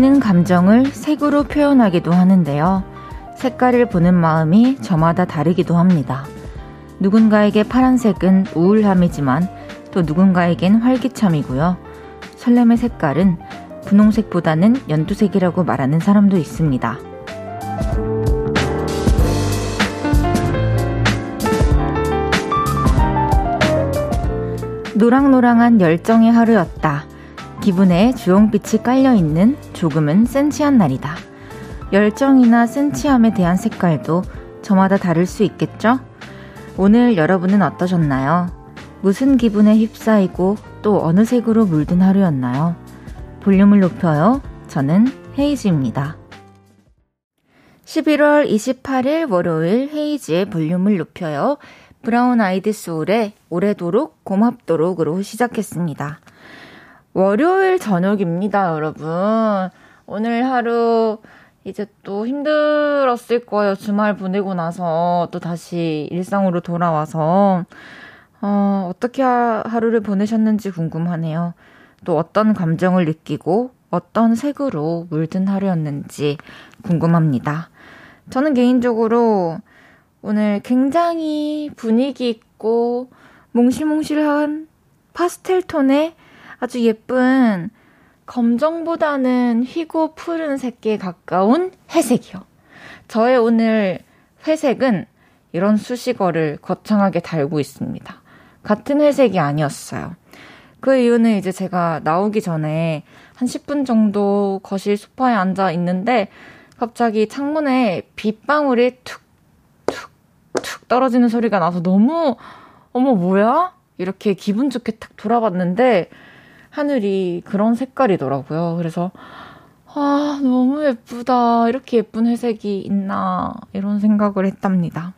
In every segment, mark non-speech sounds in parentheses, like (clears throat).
우리는 감정을 색으로 표현하기도 하는데요. 색깔을 보는 마음이 저마다 다르기도 합니다. 누군가에게 파란색은 우울함이지만 또 누군가에겐 활기참이고요. 설렘의 색깔은 분홍색보다는 연두색이라고 말하는 사람도 있습니다. 노랑노랑한 열정의 하루였다. 기분에 주홍빛이 깔려있는 조금은 센치한 날이다. 열정이나 센치함에 대한 색깔도 저마다 다를 수 있겠죠? 오늘 여러분은 어떠셨나요? 무슨 기분에 휩싸이고 또 어느 색으로 물든 하루였나요? 볼륨을 높여요. 저는 헤이즈입니다. 11월 28일 월요일 헤이즈의 볼륨을 높여요. 브라운 아이드 소울의 오래도록 고맙도록으로 시작했습니다. 월요일 저녁입니다, 여러분. 오늘 하루 이제 또 힘들었을 거예요. 주말 보내고 나서 또 다시 일상으로 돌아와서 어, 어떻게 하루를 보내셨는지 궁금하네요. 또 어떤 감정을 느끼고 어떤 색으로 물든 하루였는지 궁금합니다. 저는 개인적으로 오늘 굉장히 분위기 있고 몽실몽실한 파스텔 톤의 아주 예쁜 검정보다는 희고 푸른 색에 가까운 회색이요. 저의 오늘 회색은 이런 수식어를 거창하게 달고 있습니다. 같은 회색이 아니었어요. 그 이유는 이제 제가 나오기 전에 한 10분 정도 거실 소파에 앉아 있는데 갑자기 창문에 빗방울이 툭, 툭, 툭 떨어지는 소리가 나서 너무, 어머, 뭐야? 이렇게 기분 좋게 탁 돌아봤는데 하늘이 그런 색깔이더라고요. 그래서, 아, 너무 예쁘다. 이렇게 예쁜 회색이 있나. 이런 생각을 했답니다.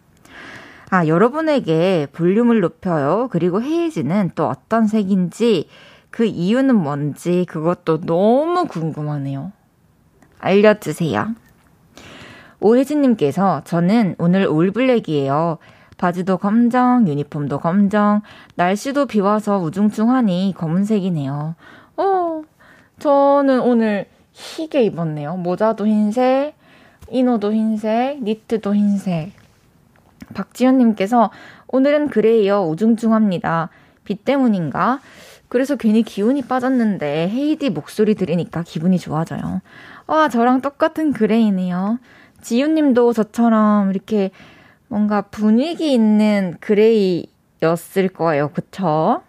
아, 여러분에게 볼륨을 높여요. 그리고 헤이즈는 또 어떤 색인지, 그 이유는 뭔지, 그것도 너무 궁금하네요. 알려주세요. 오혜진님께서 저는 오늘 올블랙이에요. 바지도 검정, 유니폼도 검정, 날씨도 비 와서 우중충하니 검은색이네요. 어, 저는 오늘 희게 입었네요. 모자도 흰색, 이너도 흰색, 니트도 흰색. 박지현님께서 오늘은 그레이요. 우중충합니다. 비 때문인가? 그래서 괜히 기운이 빠졌는데 헤이디 목소리 들으니까 기분이 좋아져요. 와, 저랑 똑같은 그레이네요. 지윤님도 저처럼 이렇게 뭔가 분위기 있는 그레이였을 거예요. 그쵸?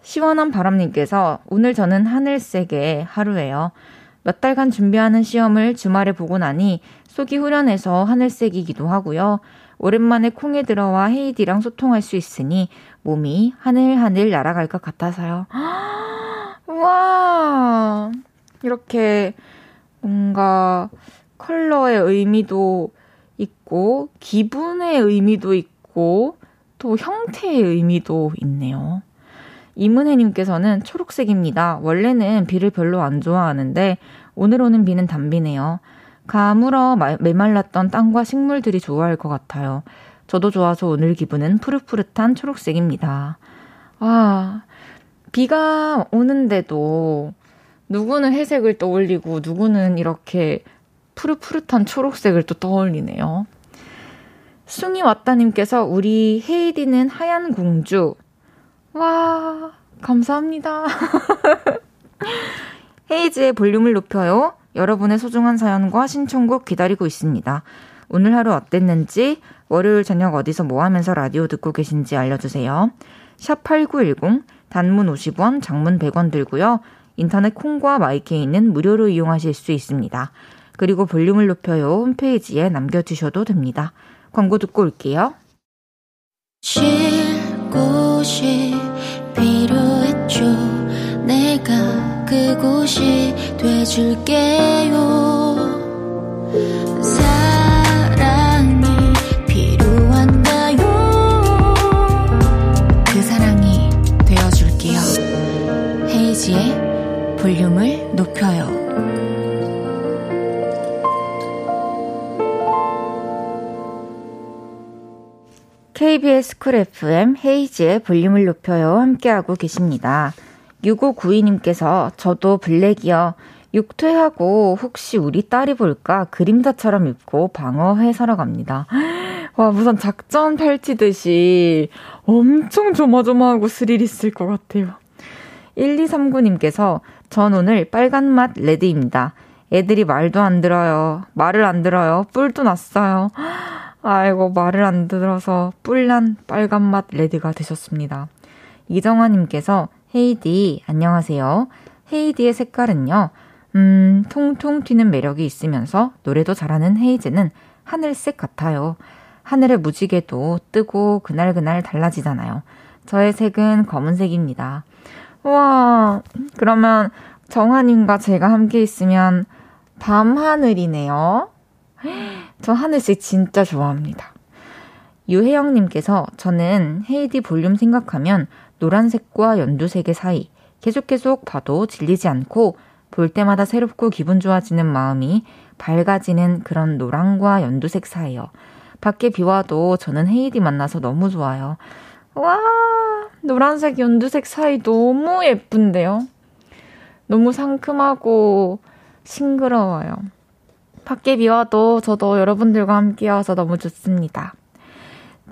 시원한 바람님께서 오늘 저는 하늘색의 하루예요. 몇 달간 준비하는 시험을 주말에 보고 나니 속이 후련해서 하늘색이기도 하고요. 오랜만에 콩에 들어와 헤이디랑 소통할 수 있으니 몸이 하늘하늘 날아갈 것 같아서요. (gasps) 와 이렇게 뭔가 컬러의 의미도 있고, 기분의 의미도 있고, 또 형태의 의미도 있네요. 이문혜님께서는 초록색입니다. 원래는 비를 별로 안 좋아하는데, 오늘 오는 비는 단비네요. 가물어 메말랐던 땅과 식물들이 좋아할 것 같아요. 저도 좋아서 오늘 기분은 푸릇푸릇한 초록색입니다. 아, 비가 오는데도 누구는 회색을 떠올리고 누구는 이렇게 푸릇푸릇한 초록색을 또 떠올리네요. 숭이 왔다님께서 우리 헤이디는 하얀 공주. 와, 감사합니다. (laughs) 헤이즈의 볼륨을 높여요. 여러분의 소중한 사연과 신청곡 기다리고 있습니다. 오늘 하루 어땠는지, 월요일 저녁 어디서 뭐 하면서 라디오 듣고 계신지 알려주세요. 샵 8910, 단문 50원, 장문 100원 들고요. 인터넷 콩과 마이케이는 무료로 이용하실 수 있습니다. 그리고 볼륨을 높여요 홈페이지에 남겨주셔도 됩니다. 광고 듣고 올게요. 쉴 곳이 필요했죠. 내가 그곳이 돼줄게요. 그 볼륨을 KBS 쿨 FM 헤이즈의 볼륨을 높여요 함께하고 계십니다. 6592님께서 저도 블랙이요. 육퇴하고 혹시 우리 딸이 볼까 그림자처럼 입고 방어회 사러 갑니다. 와, 무슨 작전 펼치듯이 엄청 조마조마하고 스릴 있을 것 같아요. 1239님께서 전 오늘 빨간 맛 레드입니다. 애들이 말도 안 들어요. 말을 안 들어요. 뿔도 났어요. 아이고, 말을 안 들어서 뿔난 빨간 맛 레드가 되셨습니다. 이정화님께서 헤이디, 안녕하세요. 헤이디의 색깔은요, 음, 통통 튀는 매력이 있으면서 노래도 잘하는 헤이즈는 하늘색 같아요. 하늘의 무지개도 뜨고 그날그날 달라지잖아요. 저의 색은 검은색입니다. 우와, 그러면 정하님과 제가 함께 있으면 밤하늘이네요. 저 하늘색 진짜 좋아합니다. 유혜영님께서 저는 헤이디 볼륨 생각하면 노란색과 연두색의 사이 계속 계속 봐도 질리지 않고 볼 때마다 새롭고 기분 좋아지는 마음이 밝아지는 그런 노랑과 연두색 사이요. 밖에 비 와도 저는 헤이디 만나서 너무 좋아요. 와, 노란색, 연두색 사이 너무 예쁜데요? 너무 상큼하고 싱그러워요. 밖에 비 와도 저도 여러분들과 함께 와서 너무 좋습니다.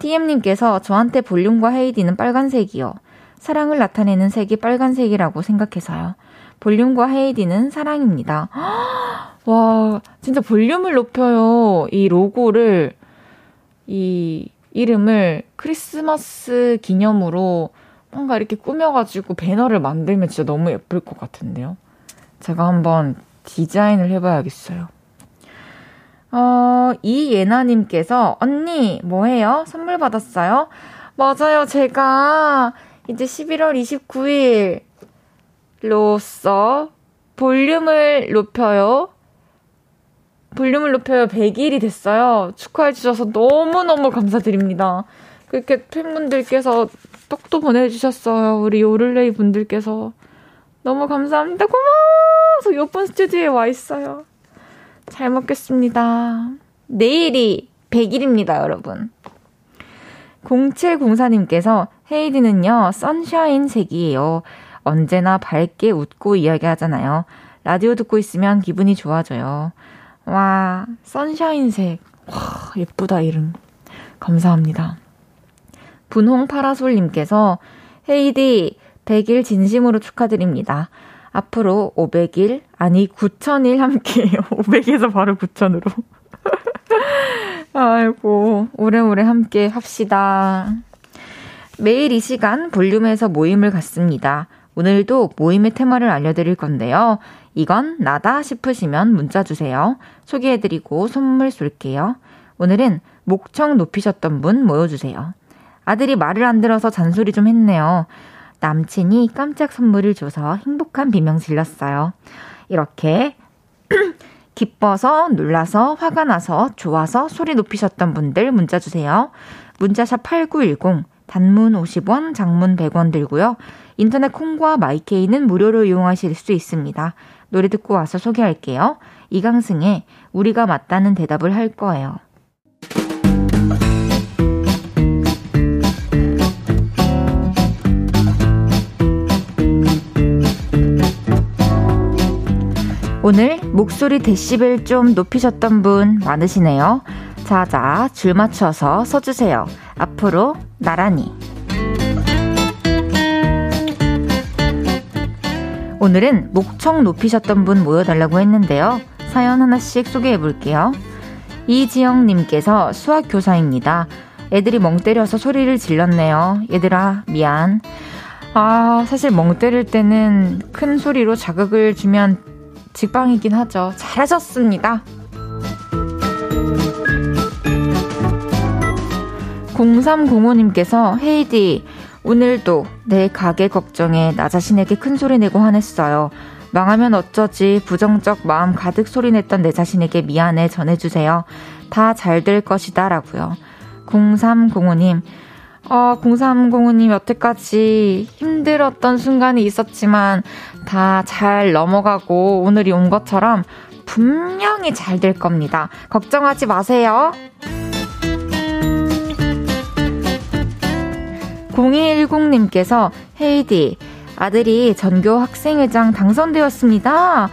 TM님께서 저한테 볼륨과 헤이디는 빨간색이요. 사랑을 나타내는 색이 빨간색이라고 생각해서요. 볼륨과 헤이디는 사랑입니다. (gasps) 와, 진짜 볼륨을 높여요. 이 로고를, 이 이름을 크리스마스 기념으로 뭔가 이렇게 꾸며가지고 배너를 만들면 진짜 너무 예쁠 것 같은데요. 제가 한번 디자인을 해봐야겠어요. 어, 이예나님께서, 언니, 뭐 해요? 선물 받았어요? 맞아요. 제가 이제 11월 29일로써 볼륨을 높여요. 볼륨을 높여요 100일이 됐어요. 축하해주셔서 너무너무 감사드립니다. 그렇게 팬분들께서 떡도 보내주셨어요. 우리 요를레이 분들께서. 너무 감사합니다. 고마워 서 요쁜 스튜디오에 와 있어요. 잘 먹겠습니다. 내일이 100일입니다, 여러분. 0704님께서 헤이디는요, 선샤인 색이에요. 언제나 밝게 웃고 이야기하잖아요. 라디오 듣고 있으면 기분이 좋아져요. 와, 선샤인색. 와, 예쁘다, 이름. 감사합니다. 분홍 파라솔님께서 헤이디 100일 진심으로 축하드립니다. 앞으로 500일, 아니 9000일 함께해요. 500에서 (laughs) 바로 9000으로. (laughs) 아이고, 오래오래 함께 합시다. 매일 이 시간 볼륨에서 모임을 갖습니다. 오늘도 모임의 테마를 알려드릴 건데요. 이건 나다 싶으시면 문자 주세요. 소개해드리고 선물 쏠게요. 오늘은 목청 높이셨던 분 모여주세요. 아들이 말을 안 들어서 잔소리 좀 했네요. 남친이 깜짝 선물을 줘서 행복한 비명 질렀어요. 이렇게 (clears throat) 기뻐서, 놀라서, 화가 나서, 좋아서 소리 높이셨던 분들 문자 주세요. 문자샵 8910, 단문 50원, 장문 100원 들고요. 인터넷 콩과 마이케이는 무료로 이용하실 수 있습니다. 노래 듣고 와서 소개할게요. 이강승의 우리가 맞다는 대답을 할 거예요. 오늘 목소리 데시벨 좀 높이셨던 분 많으시네요. 자자, 줄 맞춰서 서주세요. 앞으로 나란히. 오늘은 목청 높이셨던 분 모여달라고 했는데요. 사연 하나씩 소개해 볼게요. 이지영님께서 수학교사입니다. 애들이 멍 때려서 소리를 질렀네요. 얘들아, 미안. 아, 사실 멍 때릴 때는 큰 소리로 자극을 주면 직방이긴 하죠. 잘하셨습니다. 0305님께서 헤이디, 오늘도 내 가게 걱정에 나 자신에게 큰 소리 내고 화냈어요. 망하면 어쩌지 부정적 마음 가득 소리냈던 내 자신에게 미안해 전해주세요. 다 잘 될 것이다 라고요. 0305님, 어, 0305님 여태까지 힘들었던 순간이 있었지만 다 잘 넘어가고 오늘이 온 것처럼 분명히 잘 될 겁니다. 걱정하지 마세요. 0210님께서 헤이디, 아들이 전교 학생회장 당선되었습니다.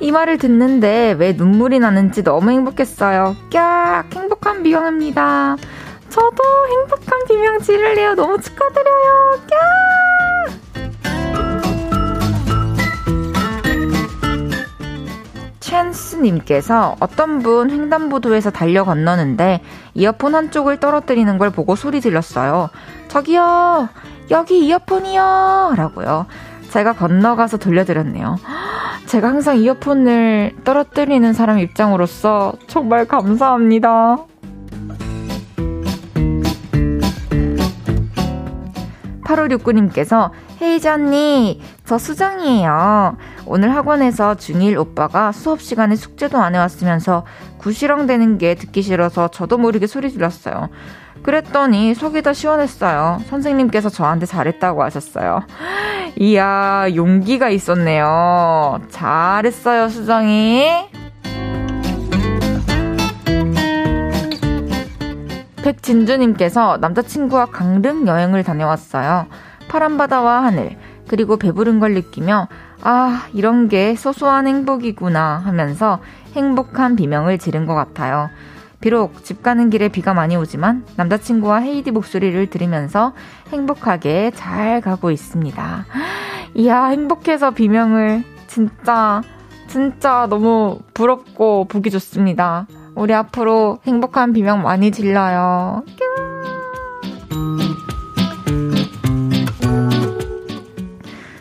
이 말을 듣는데 왜 눈물이 나는지 너무 행복했어요. 깍! 행복한 비영입니다. 저도 행복한 비명 지를래요. 너무 축하드려요. 깍! 챈스님께서 어떤 분 횡단보도에서 달려 건너는데 이어폰 한쪽을 떨어뜨리는 걸 보고 소리 질렀어요. 저기요, 여기 이어폰이요! 라고요. 제가 건너가서 돌려드렸네요. (gasps) 제가 항상 이어폰을 떨어뜨리는 사람 입장으로서 정말 감사합니다. (8569님께서) 헤이즈 언니 저 수정이에요 오늘 학원에서 중1 오빠가 수업 시간에 숙제도 안 해왔으면서 구시렁 대는 게 듣기 싫어서 저도 모르게 소리 질렀어요 그랬더니 속이 더 시원했어요. 선생님께서 저한테 잘했다고 하셨어요. (gasps) 이야, 용기가 있었네요. 잘했어요, 수정이. 백진주님께서 남자친구와 강릉 여행을 다녀왔어요. 파란 바다와 하늘, 그리고 배부른 걸 느끼며, 아, 이런 게 소소한 행복이구나 하면서 행복한 비명을 지른 것 같아요. 비록 집 가는 길에 비가 많이 오지만 남자친구와 헤이디 목소리를 들으면서 행복하게 잘 가고 있습니다. 이야, 행복해서 비명을 진짜, 진짜 너무 부럽고 보기 좋습니다. 우리 앞으로 행복한 비명 많이 질러요.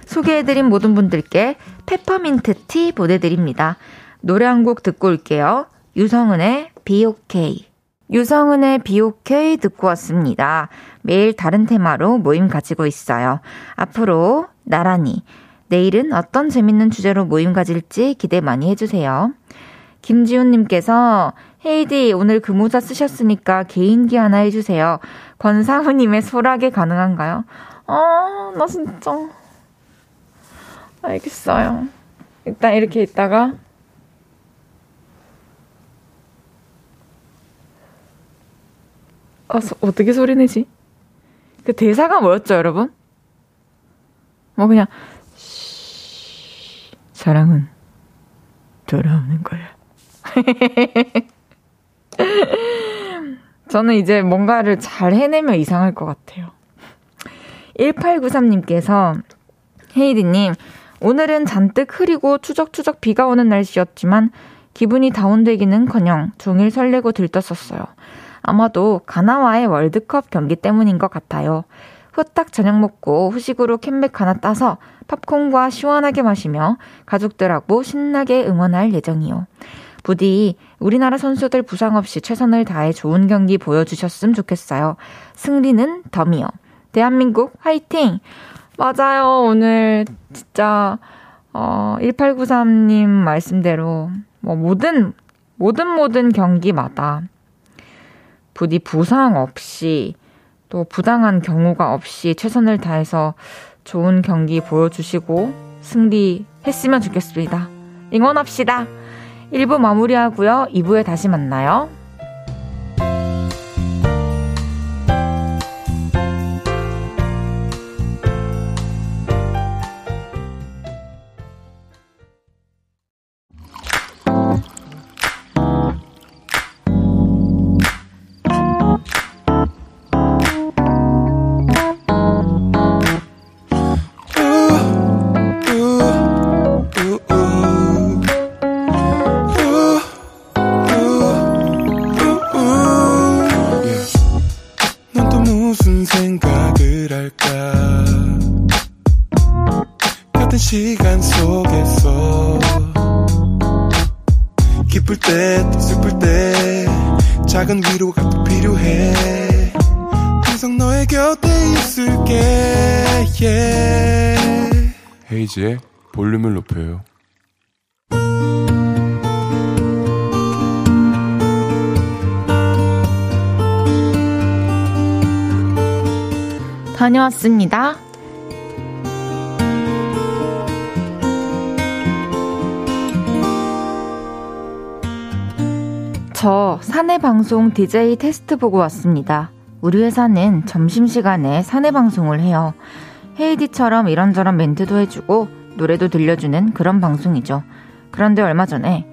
소개해드린 모든 분들께 페퍼민트 티 보내드립니다. 노래 한 곡 듣고 올게요. 유성은의 비오케이. 유성은의 비오케이 듣고 왔습니다. 매일 다른 테마로 모임 가지고 있어요. 앞으로 나란히 내일은 어떤 재밌는 주제로 모임 가질지 기대 많이 해주세요. 김지훈님께서 헤이디 오늘 금모자 쓰셨으니까 개인기 하나 해주세요. 권상우님의 소라게 가능한가요? 아, 나 진짜. 알겠어요. 일단 이렇게 있다가 아, 소, 어떻게 소리 내지? 그 대사가 뭐였죠, 여러분? 뭐 그냥 쉬, 사랑은 돌아오는 거야. (laughs) (laughs) 저는 이제 뭔가를 잘 해내면 이상할 것 같아요. 1893님께서 헤이디님 오늘은 잔뜩 흐리고 추적추적 비가 오는 날씨였지만 기분이 다운되기는 커녕 종일 설레고 들떴었어요. 아마도 가나와의 월드컵 경기 때문인 것 같아요. 후딱 저녁 먹고 후식으로 캔맥 하나 따서 팝콘과 시원하게 마시며 가족들하고 신나게 응원할 예정이요. 부디 우리나라 선수들 부상 없이 최선을 다해 좋은 경기 보여주셨으면 좋겠어요. 승리는 덤이요. 대한민국 화이팅! 맞아요. 오늘 진짜 어 1893님 말씀대로 뭐 모든 모든 모든 경기마다 부디 부상 없이 또 부당한 경우가 없이 최선을 다해서 좋은 경기 보여주시고 승리했으면 좋겠습니다. 응원합시다. 1부 마무리하고요. 2부에 다시 만나요. 다녀왔습니다. 저 사내 방송 DJ 테스트 보고 왔습니다. 우리 회사는 점심시간에 사내 방송을 해요. 헤이디처럼 이런저런 멘트도 해주고 노래도 들려주는 그런 방송이죠. 그런데 얼마 전에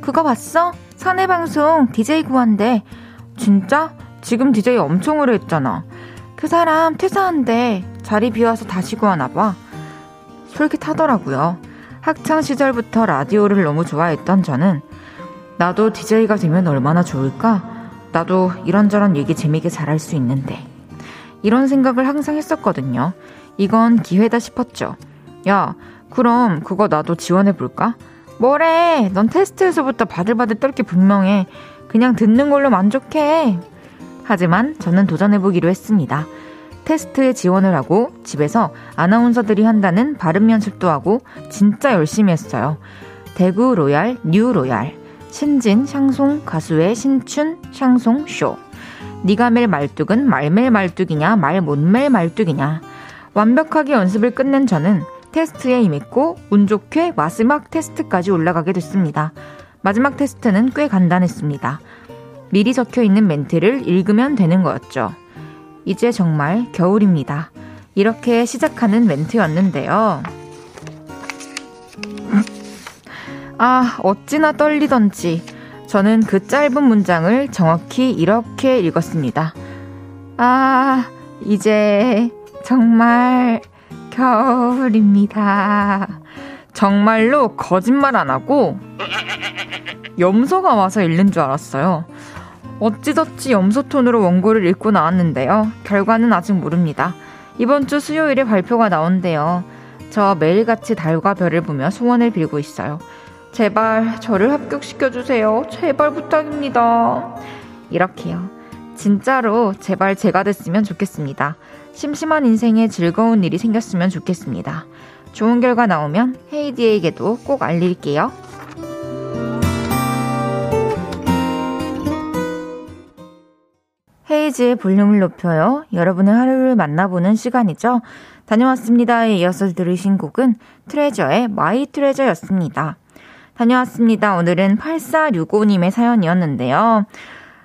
그거 봤어? 사내 방송 DJ 구한대. 진짜? 지금 DJ 엄청 오래 했잖아. 그 사람 퇴사한대. 자리 비워서 다시 구하나 봐. 솔깃하더라고요. 학창 시절부터 라디오를 너무 좋아했던 저는 나도 DJ가 되면 얼마나 좋을까? 나도 이런저런 얘기 재미있게 잘할 수 있는데. 이런 생각을 항상 했었거든요. 이건 기회다 싶었죠. 야, 그럼 그거 나도 지원해 볼까? 뭐래? 넌 테스트에서부터 바들바들 떨게 분명해. 그냥 듣는 걸로 만족해. 하지만 저는 도전해보기로 했습니다. 테스트에 지원을 하고 집에서 아나운서들이 한다는 발음 연습도 하고 진짜 열심히 했어요. 대우 로얄, 뉴 로얄, 신진 샹송 가수의 신춘 샹송 쇼. 니가 맬 말뚝은 말 맬 말뚝이냐 말 못 맬 말뚝이냐. 완벽하게 연습을 끝낸 저는 테스트에 임했고 운 좋게 마지막 테스트까지 올라가게 됐습니다. 마지막 테스트는 꽤 간단했습니다. 미리 적혀 있는 멘트를 읽으면 되는 거였죠. 이제 정말 겨울입니다. 이렇게 시작하는 멘트였는데요. 아, 어찌나 떨리던지. 저는 그 짧은 문장을 정확히 이렇게 읽었습니다. 아, 이제 정말 겨울입니다. 정말로 거짓말 안 하고 염소가 와서 읽는 줄 알았어요. 어찌저찌 염소톤으로 원고를 읽고 나왔는데요. 결과는 아직 모릅니다. 이번 주 수요일에 발표가 나온대요. 저 매일같이 달과 별을 보며 소원을 빌고 있어요. 제발 저를 합격시켜주세요. 제발 부탁입니다. 이렇게요. 진짜로 제발 제가 됐으면 좋겠습니다. 심심한 인생에 즐거운 일이 생겼으면 좋겠습니다. 좋은 결과 나오면 헤이디에게도 꼭 알릴게요. 헤이즈의 볼륨을 높여요. 여러분의 하루를 만나보는 시간이죠. 다녀왔습니다에 이어서 들으신 곡은 트레저의 My Treasure였습니다. 다녀왔습니다. 오늘은 8465님의 사연이었는데요.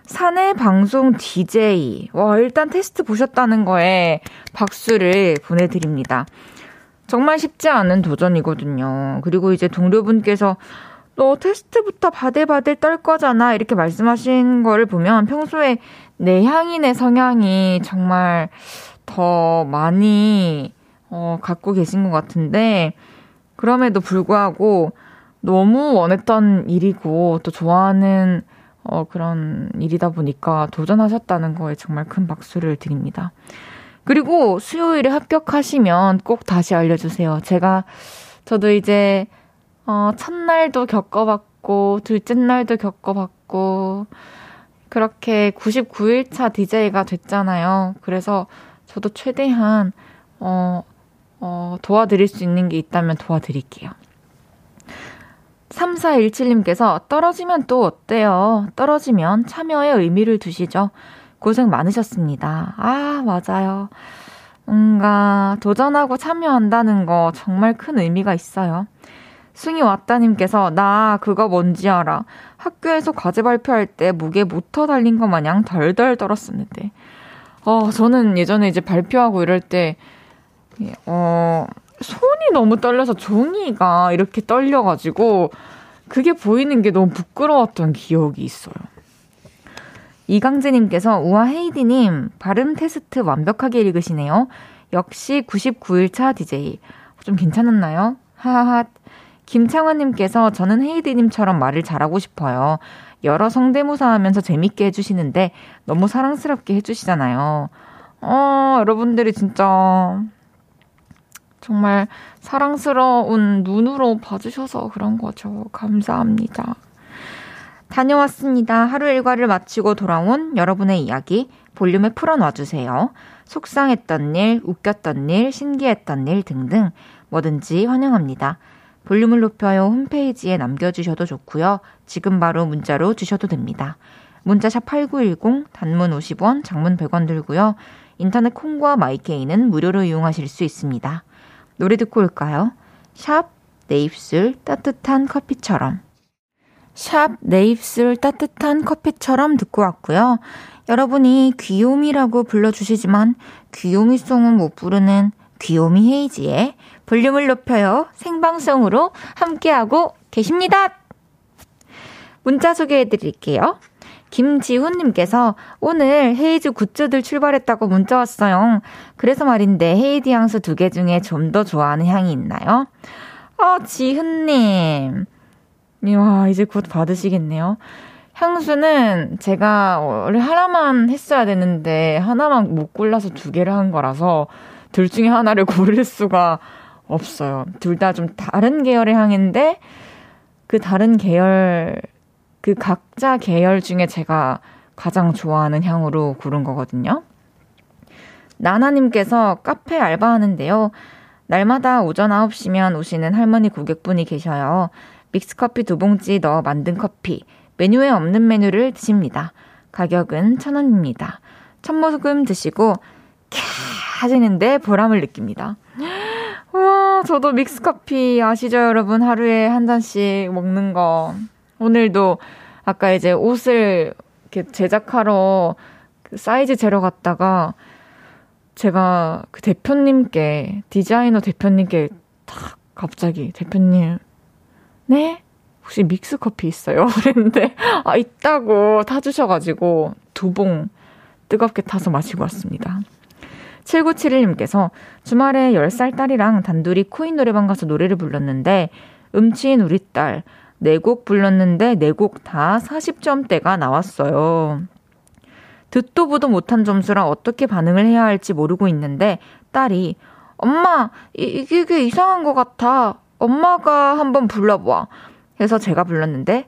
사내 방송 DJ. 와, 일단 테스트 보셨다는 거에 박수를 보내드립니다. 정말 쉽지 않은 도전이거든요. 그리고 이제 동료분께서 너 테스트부터 바들바들 떨 거잖아. 이렇게 말씀하신 거를 보면 평소에 내향인의 성향이 정말 더 많이 어, 갖고 계신 것 같은데 그럼에도 불구하고 너무 원했던 일이고 또 좋아하는 어, 그런 일이다 보니까 도전하셨다는 거에 정말 큰 박수를 드립니다. 그리고 수요일에 합격하시면 꼭 다시 알려주세요. 제가, 저도 이제, 어, 첫날도 겪어봤고, 둘째 날도 겪어봤고, 그렇게 99일차 DJ가 됐잖아요. 그래서 저도 최대한, 어, 어, 도와드릴 수 있는 게 있다면 도와드릴게요. 3417님께서 떨어지면 또 어때요? 떨어지면 참여의 의미를 두시죠. 고생 많으셨습니다. 아, 맞아요. 뭔가 도전하고 참여한다는 거 정말 큰 의미가 있어요. 승희 왔다님께서 나 그거 뭔지 알아. 학교에서 과제 발표할 때 무게 모터 달린 것 마냥 덜덜 떨었었는데. 어, 저는 예전에 이제 발표하고 이럴 때, 어, 손이 너무 떨려서 종이가 이렇게 떨려가지고 그게 보이는 게 너무 부끄러웠던 기억이 있어요. 이강재님께서 우와 헤이디님 발음 테스트 완벽하게 읽으시네요. 역시 99일차 DJ. 좀 괜찮았나요? 하하하. 김창환님께서 저는 헤이디님처럼 말을 잘하고 싶어요. 여러 성대모사 하면서 재밌게 해주시는데 너무 사랑스럽게 해주시잖아요. 어, 여러분들이 진짜 정말 사랑스러운 눈으로 봐주셔서 그런 거죠. 감사합니다. 다녀왔습니다. 하루 일과를 마치고 돌아온 여러분의 이야기 볼륨에 풀어놔주세요. 속상했던 일, 웃겼던 일, 신기했던 일 등등 뭐든지 환영합니다. 볼륨을 높여요 홈페이지에 남겨주셔도 좋고요. 지금 바로 문자로 주셔도 됩니다. 문자샵 8910 단문 50원, 장문 100원 들고요. 인터넷 콩과 마이케이는 무료로 이용하실 수 있습니다. 노래 듣고 올까요? 샵, 내 입술 따뜻한 커피처럼. 샵, 내 입술 따뜻한 커피처럼 듣고 왔고요. 여러분이 귀요미라고 불러주시지만 귀요미송은 못 부르는 귀요미 헤이지의 볼륨을 높여요 생방송으로 함께하고 계십니다. 문자 소개해 드릴게요. 김지훈님께서 오늘 헤이즈 굿즈들 출발했다고 문자 왔어요. 그래서 말인데 헤이디 향수 두 개 중에 좀 더 좋아하는 향이 있나요? 아, 지훈님. 와, 이제 곧 받으시겠네요. 향수는 제가 원래 하나만 했어야 되는데 하나만 못 골라서 두 개를 한 거라서 둘 중에 하나를 (laughs) 고를 수가 없어요. 둘 다 좀 다른 계열의 향인데 그 다른 계열 그 각자 계열 중에 제가 가장 좋아하는 향으로 고른 거거든요. 나나님께서 카페 알바하는데요. 날마다 오전 9시면 오시는 할머니 고객분이 계셔요. 믹스커피 두 봉지 넣어 만든 커피. 메뉴에 없는 메뉴를 드십니다. 가격은 천 원입니다. 첫 모금 드시고 캬 하시는데 보람을 느낍니다. 우와, 저도 믹스 커피 아시죠, 여러분? 하루에 한 잔씩 먹는 거. 오늘도 아까 이제 옷을 이렇게 제작하러 그 사이즈 재러 갔다가 제가 그 대표님께 디자이너 대표님께 탁 갑자기 대표님 네 혹시 믹스 커피 있어요? (laughs) 그랬는데 아 있다고 타주셔가지고 두 봉 뜨겁게 타서 마시고 왔습니다. 7971님께서 주말에 10살 딸이랑 단둘이 코인 노래방 가서 노래를 불렀는데 음치인 우리 딸 네곡 불렀는데 네곡다 40점대가 나왔어요. 듣도 보도 못한 점수라 어떻게 반응을 해야 할지 모르고 있는데 딸이 엄마 이, 이게 이상한 것 같아. 엄마가 한번 불러봐. 해서 제가 불렀는데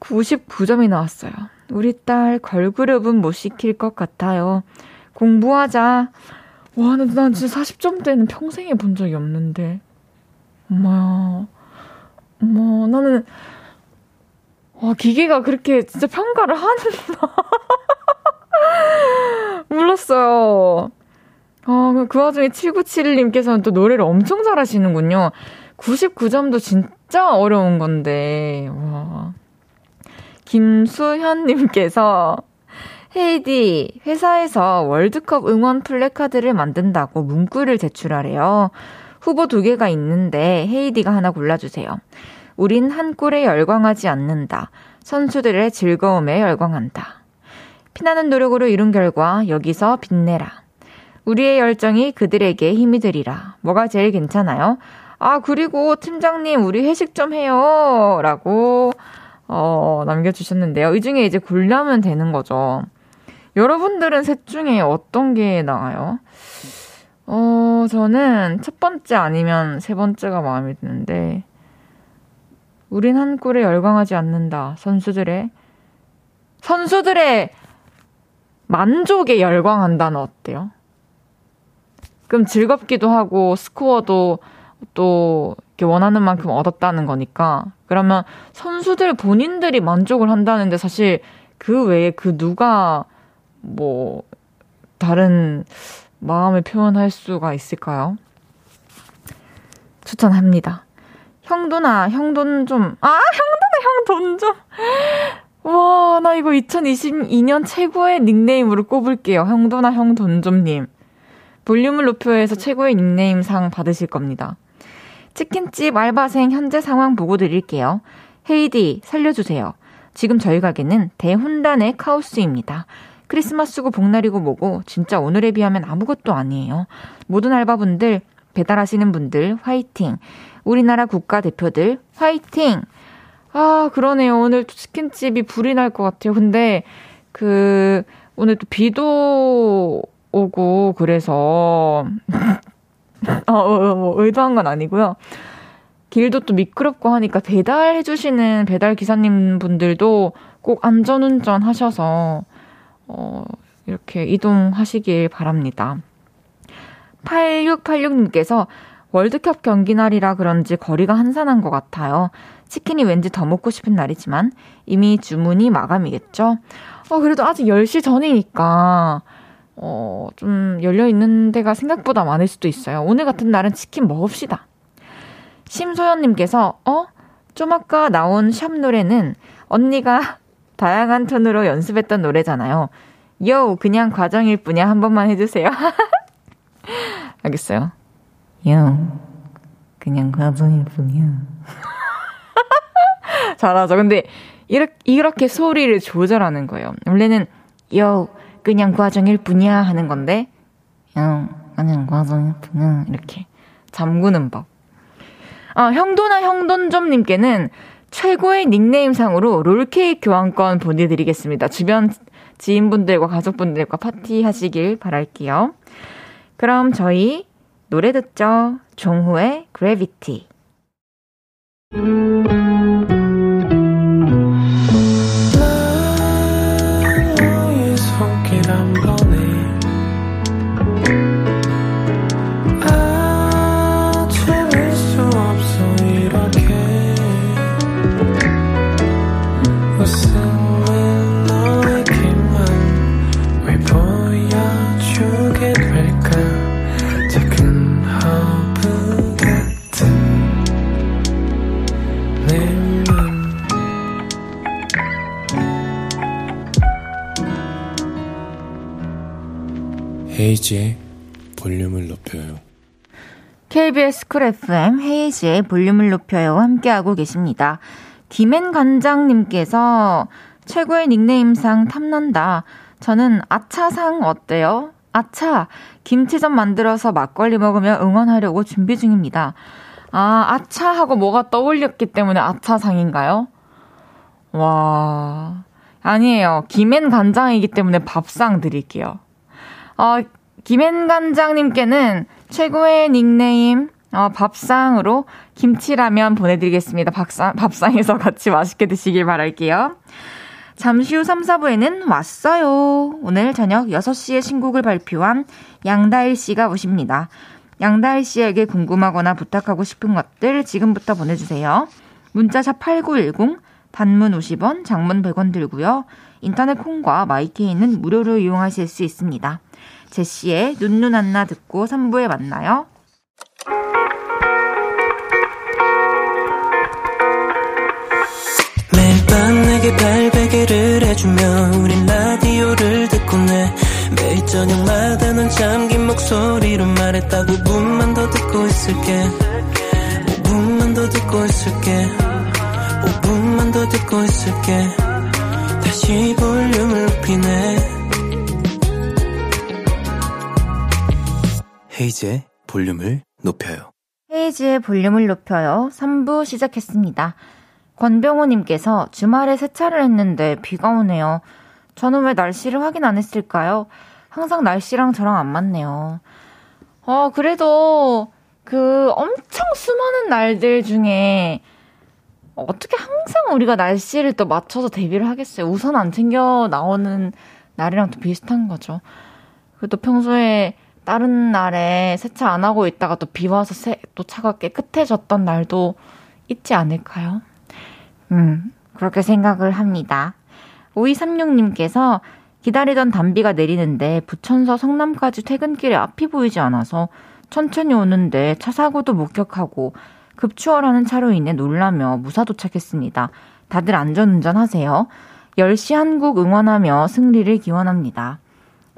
99점이 나왔어요. 우리 딸 걸그룹은 못 시킬 것 같아요. 공부하자. 와, 난 진짜 40점대는 평생에 본 적이 없는데. 엄마야. 뭐, 나는, 와, 기계가 그렇게 진짜 평가를 하는구나. (laughs) 몰랐어요. 아, 그 와중에 7971님께서는 또 노래를 엄청 잘하시는군요. 99점도 진짜 어려운 건데, 와. 김수현님께서, 헤이디, 회사에서 월드컵 응원 플래카드를 만든다고 문구를 제출하래요. 후보 두 개가 있는데 헤이디가 하나 골라주세요. 우린 한 골에 열광하지 않는다. 선수들의 즐거움에 열광한다. 피나는 노력으로 이룬 결과 여기서 빛내라. 우리의 열정이 그들에게 힘이 되리라. 뭐가 제일 괜찮아요? 아, 그리고 팀장님, 우리 회식 좀 해요. 라고, 어, 남겨주셨는데요. 이 중에 이제 골라면 되는 거죠. 여러분들은 셋 중에 어떤 게 나아요? 어, 저는 첫 번째 아니면 세 번째가 마음에 드는데, 우린 한 꿀에 열광하지 않는다. 선수들의 선수들의 만족에 열광한다는 어때요? 그럼 즐겁기도 하고 스코어도 또 이렇게 원하는 만큼 얻었다는 거니까 그러면 선수들 본인들이 만족을 한다는데 사실 그 외에 그 누가 뭐 다른 마음을 표현할 수가 있을까요? 추천합니다. 형도나 형돈 좀, 아, 형도나 형돈 좀. 와, 나 이거 2022년 최고의 닉네임으로 꼽을게요. 형도나 형돈 좀님. 볼륨을 높여서 최고의 닉네임 상 받으실 겁니다. 치킨집 알바생 현재 상황 보고 드릴게요. 헤이디, 살려주세요. 지금 저희 가게는 대훈단의 카오스입니다. 크리스마스고 복날이고 뭐고 진짜 오늘에 비하면 아무것도 아니에요. 모든 알바분들, 배달하시는 분들 화이팅. 우리나라 국가 대표들 화이팅! 아, 그러네요. 오늘 치킨집이 불이 날 것 같아요. 근데 그 오늘 또 비도 오고 그래서 (laughs) 어, 어, 뭐 의도한 건 아니고요. 길도 또 미끄럽고 하니까 배달해 주시는 배달 기사님 분들도 꼭 안전운전 하셔서 어 이렇게 이동하시길 바랍니다. 8686님께서 월드컵 경기 날이라 그런지 거리가 한산한 것 같아요. 치킨이 왠지 더 먹고 싶은 날이지만 이미 주문이 마감이겠죠? 어, 그래도 아직 10시 전이니까, 어, 좀 열려있는 데가 생각보다 많을 수도 있어요. 오늘 같은 날은 치킨 먹읍시다. 심소연님께서, 어? 좀 아까 나온 샵 노래는 언니가 다양한 톤으로 연습했던 노래잖아요. 요, 그냥 과정일 뿐이야. 한 번만 해주세요. (laughs) 알겠어요. 야, 그냥 과정일 뿐이야. (laughs) 잘하죠. 근데 이렇게, 이렇게 소리를 조절하는 거예요. 원래는 요 그냥 과정일 뿐이야 하는 건데 요 그냥 과정일 뿐이야 이렇게 잠그는 법. 아, 형도나 형돈점님께는 최고의 닉네임상으로 롤케이크 교환권 보내드리겠습니다. 주변 지인분들과 가족분들과 파티하시길 바랄게요. 그럼 저희 노래 듣죠. 종후의 그래비티. 헤이지의 볼륨을 높여요. KBS 쿨 FM 헤이지의 볼륨을 높여요. 함께하고 계십니다. 김엔 관장님께서 최고의 닉네임상 탐난다. 저는 아차상 어때요? 아차! 김치전 만들어서 막걸리 먹으며 응원하려고 준비 중입니다. 아, 아차 하고 뭐가 떠올렸기 때문에 아차상인가요? 와. 아니에요. 김엔 간장이기 때문에 밥상 드릴게요. 어, 김엔 간장님께는 최고의 닉네임, 어, 밥상으로 김치라면 보내드리겠습니다. 밥상, 밥상에서 같이 맛있게 드시길 바랄게요. 잠시 후 3, 4부에는 왔어요. 오늘 저녁 6시에 신곡을 발표한 양다일 씨가 오십니다. 양다일 씨에게 궁금하거나 부탁하고 싶은 것들 지금부터 보내주세요. 문자샵 8910, 단문 50원, 장문 100원 들고요. 인터넷 콩과 마이케이는 무료로 이용하실 수 있습니다. 제시의 눈눈 안나 듣고 3부에 만나요. 매일 밤 내게 발베개를 해주며 우린 라디오를 듣고 내 매일 저녁마다 넌 잠긴 목소리로 말했다 5분만 더 듣고 있을게. 5분만 더 듣고 있을게. 5분만 더 듣고 있을게. 다시 볼륨을 높이네 헤이즈의 볼륨을 높여요. 헤이즈의 볼륨을 높여요. 3부 시작했습니다. 권병호님께서 주말에 세차를 했는데 비가 오네요. 저는 왜 날씨를 확인 안 했을까요? 항상 날씨랑 저랑 안 맞네요. 어, 그래도 그 엄청 수많은 날들 중에 어떻게 항상 우리가 날씨를 또 맞춰서 데뷔를 하겠어요? 우선 안 챙겨 나오는 날이랑 또 비슷한 거죠. 그래도 평소에 다른 날에 세차 안 하고 있다가 또 비 와서 세, 또 차가 깨끗해졌던 날도 있지 않을까요? 음, 그렇게 생각을 합니다. 5236님께서 기다리던 단비가 내리는데 부천서 성남까지 퇴근길에 앞이 보이지 않아서 천천히 오는데 차 사고도 목격하고 급추월하는 차로 인해 놀라며 무사 도착했습니다. 다들 안전운전 하세요. 10시 한국 응원하며 승리를 기원합니다.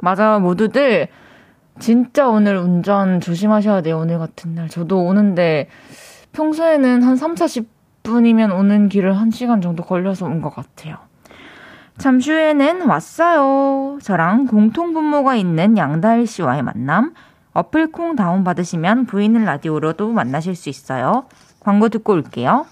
맞아, 모두들 진짜 오늘 운전 조심하셔야 돼요. 오늘 같은 날. 저도 오는데 평소에는 한 3, 40분이면 오는 길을 1시간 정도 걸려서 온 것 같아요. 잠시 후에는 왔어요. 저랑 공통분모가 있는 양다일 씨와의 만남. 어플콩 다운받으시면 보이는 라디오로도 만나실 수 있어요. 광고 듣고 올게요.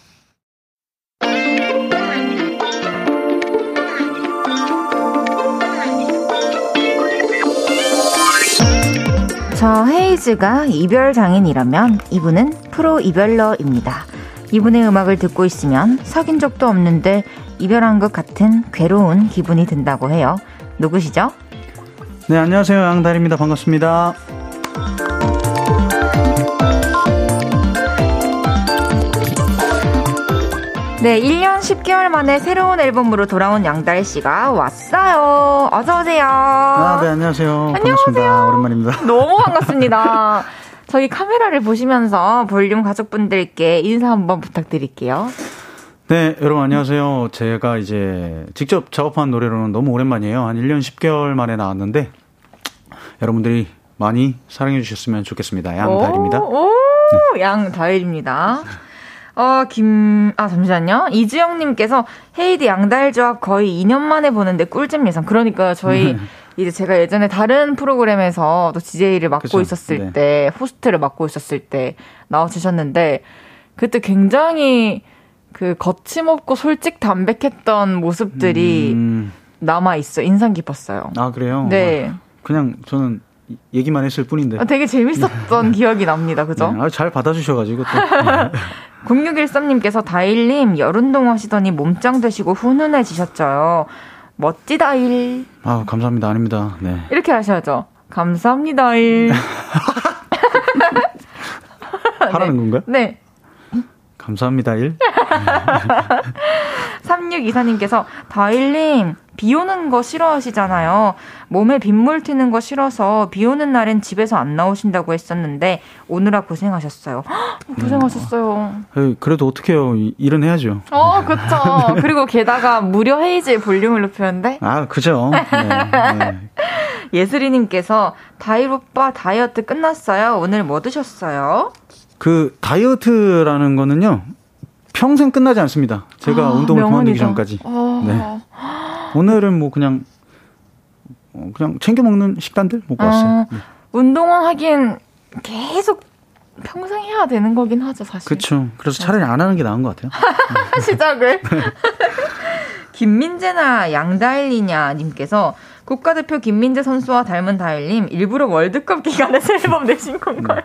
저 헤이즈가 이별 장인이라면 이분은 프로 이별러입니다. 이분의 음악을 듣고 있으면 사귄 적도 없는데 이별한 것 같은 괴로운 기분이 든다고 해요. 누구시죠? 네, 안녕하세요. 양달입니다. 반갑습니다. 네, 1년 10개월 만에 새로운 앨범으로 돌아온 양달 씨가 왔어요. 어서 오세요. 아, 네, 안녕하세요. 안녕하세요. 오랜만입니다. (laughs) 너무 반갑습니다. 저희 카메라를 보시면서 볼륨 가족분들께 인사 한번 부탁드릴게요. 네, 여러분 안녕하세요. 제가 이제 직접 작업한 노래로는 너무 오랜만이에요. 한 1년 10개월 만에 나왔는데 여러분들이 많이 사랑해 주셨으면 좋겠습니다. 양다일입니다. 오, 오 네. 양다일입니다. 어, 김, 아, 잠시만요. 이주영님께서 헤이디 양달 조합 거의 2년 만에 보는데 꿀잼 예상. 그러니까 저희 이제 제가 예전에 다른 프로그램에서 또 DJ를 맡고 그쵸? 있었을 네. 때, 호스트를 맡고 있었을 때 나와주셨는데, 그때 굉장히 그 거침없고 솔직 담백했던 모습들이 음... 남아있어. 인상 깊었어요. 아, 그래요? 네. 아, 그냥 저는 얘기만 했을 뿐인데. 아, 되게 재밌었던 기억이 납니다. 그죠? 네, 아, 잘 받아주셔가지고 또. (laughs) 0613님께서 다일님 열운동 하시더니 몸짱 되시고 훈훈해지셨죠. 멋지다 일. 아 감사합니다. 아닙니다. 네. 이렇게 하셔야죠. 감사합니다 일. (laughs) 하라는 네. 건가요? 네. 감사합니다, 일. (laughs) 3624님께서, 다일님, 비 오는 거 싫어하시잖아요. 몸에 빗물 튀는 거 싫어서 비 오는 날엔 집에서 안 나오신다고 했었는데, 오느라 고생하셨어요. 고생하셨어요. 네. 그래도 어떡해요. 일은 해야죠. 어, 그쵸. (laughs) 그리고 게다가 무료 헤이즈의 볼륨을 높였는데? 아, 그죠. 네, 네. (laughs) 예슬이님께서, 다일 오빠 다이어트 끝났어요. 오늘 뭐 드셨어요? 그 다이어트라는 거는요 평생 끝나지 않습니다. 제가 아, 운동을 그만두기 전까지. 아. 네. 오늘은 뭐 그냥 어, 그냥 챙겨 먹는 식단들 먹고 아, 왔어요. 네. 운동은 하긴 계속 평생 해야 되는 거긴 하죠, 사실. 그렇죠. 그래서 차라리 안 하는 게 나은 것 같아요. (laughs) 시작을. 김민재나 양다일리냐 님께서 국가대표 김민재 선수와 닮은 다일님 일부러 월드컵 기간에 (laughs) 새 앨범 내신 건가요?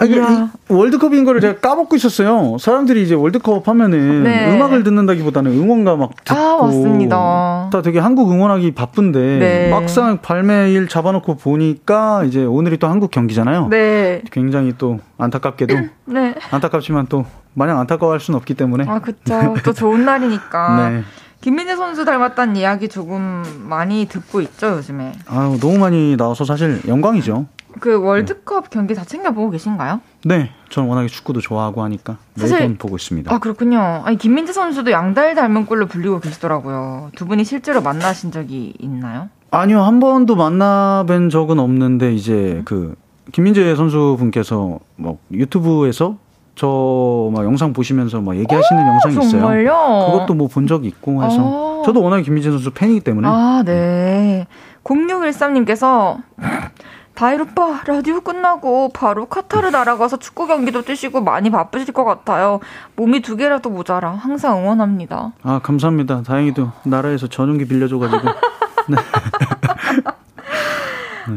네. 아니, 월드컵인 거를 제가 까먹고 있었어요. 사람들이 이제 월드컵 하면은 네. 음악을 듣는다기보다는 응원가 막 듣고 아, 맞습니다. 다 되게 한국 응원하기 바쁜데 네. 막상 발매일 잡아놓고 보니까 이제 오늘이 또 한국 경기잖아요. 네. 굉장히 또 안타깝게도 (laughs) 네. 안타깝지만 또 마냥 안타까워할 수는 없기 때문에 아 그렇죠. 또 좋은 날이니까. (laughs) 네. 김민재 선수 닮았다는 이야기 조금 많이 듣고 있죠 요즘에. 아 너무 많이 나와서 사실 영광이죠. 그 월드컵 경기 다 챙겨 보고 계신가요? 네, 저는 워낙에 축구도 좋아하고 하니까 매번 보고 있습니다. 아 그렇군요. 아니 김민재 선수도 양달 닮은 꼴로 불리고 계시더라고요. 두 분이 실제로 만나신 적이 있나요? 아니요, 한 번도 만나뵌 적은 없는데 이제 그 김민재 선수분께서 뭐 유튜브에서 저 막 영상 보시면서 막 얘기하시는 영상이 있어요. 정말요? 그것도 뭐 본 적이 있고 해서 아. 저도 워낙에 김민재 선수 팬이기 때문에. 아, 네. 0613님께서 (laughs) 다일 오빠 라디오 끝나고 바로 카타르 날아가서 축구 경기도 뛰시고 많이 바쁘실 것 같아요. 몸이 두 개라도 모자라 항상 응원합니다. 아 감사합니다. 다행히도 나라에서 전용기 빌려줘가지고. (laughs) (laughs) 네.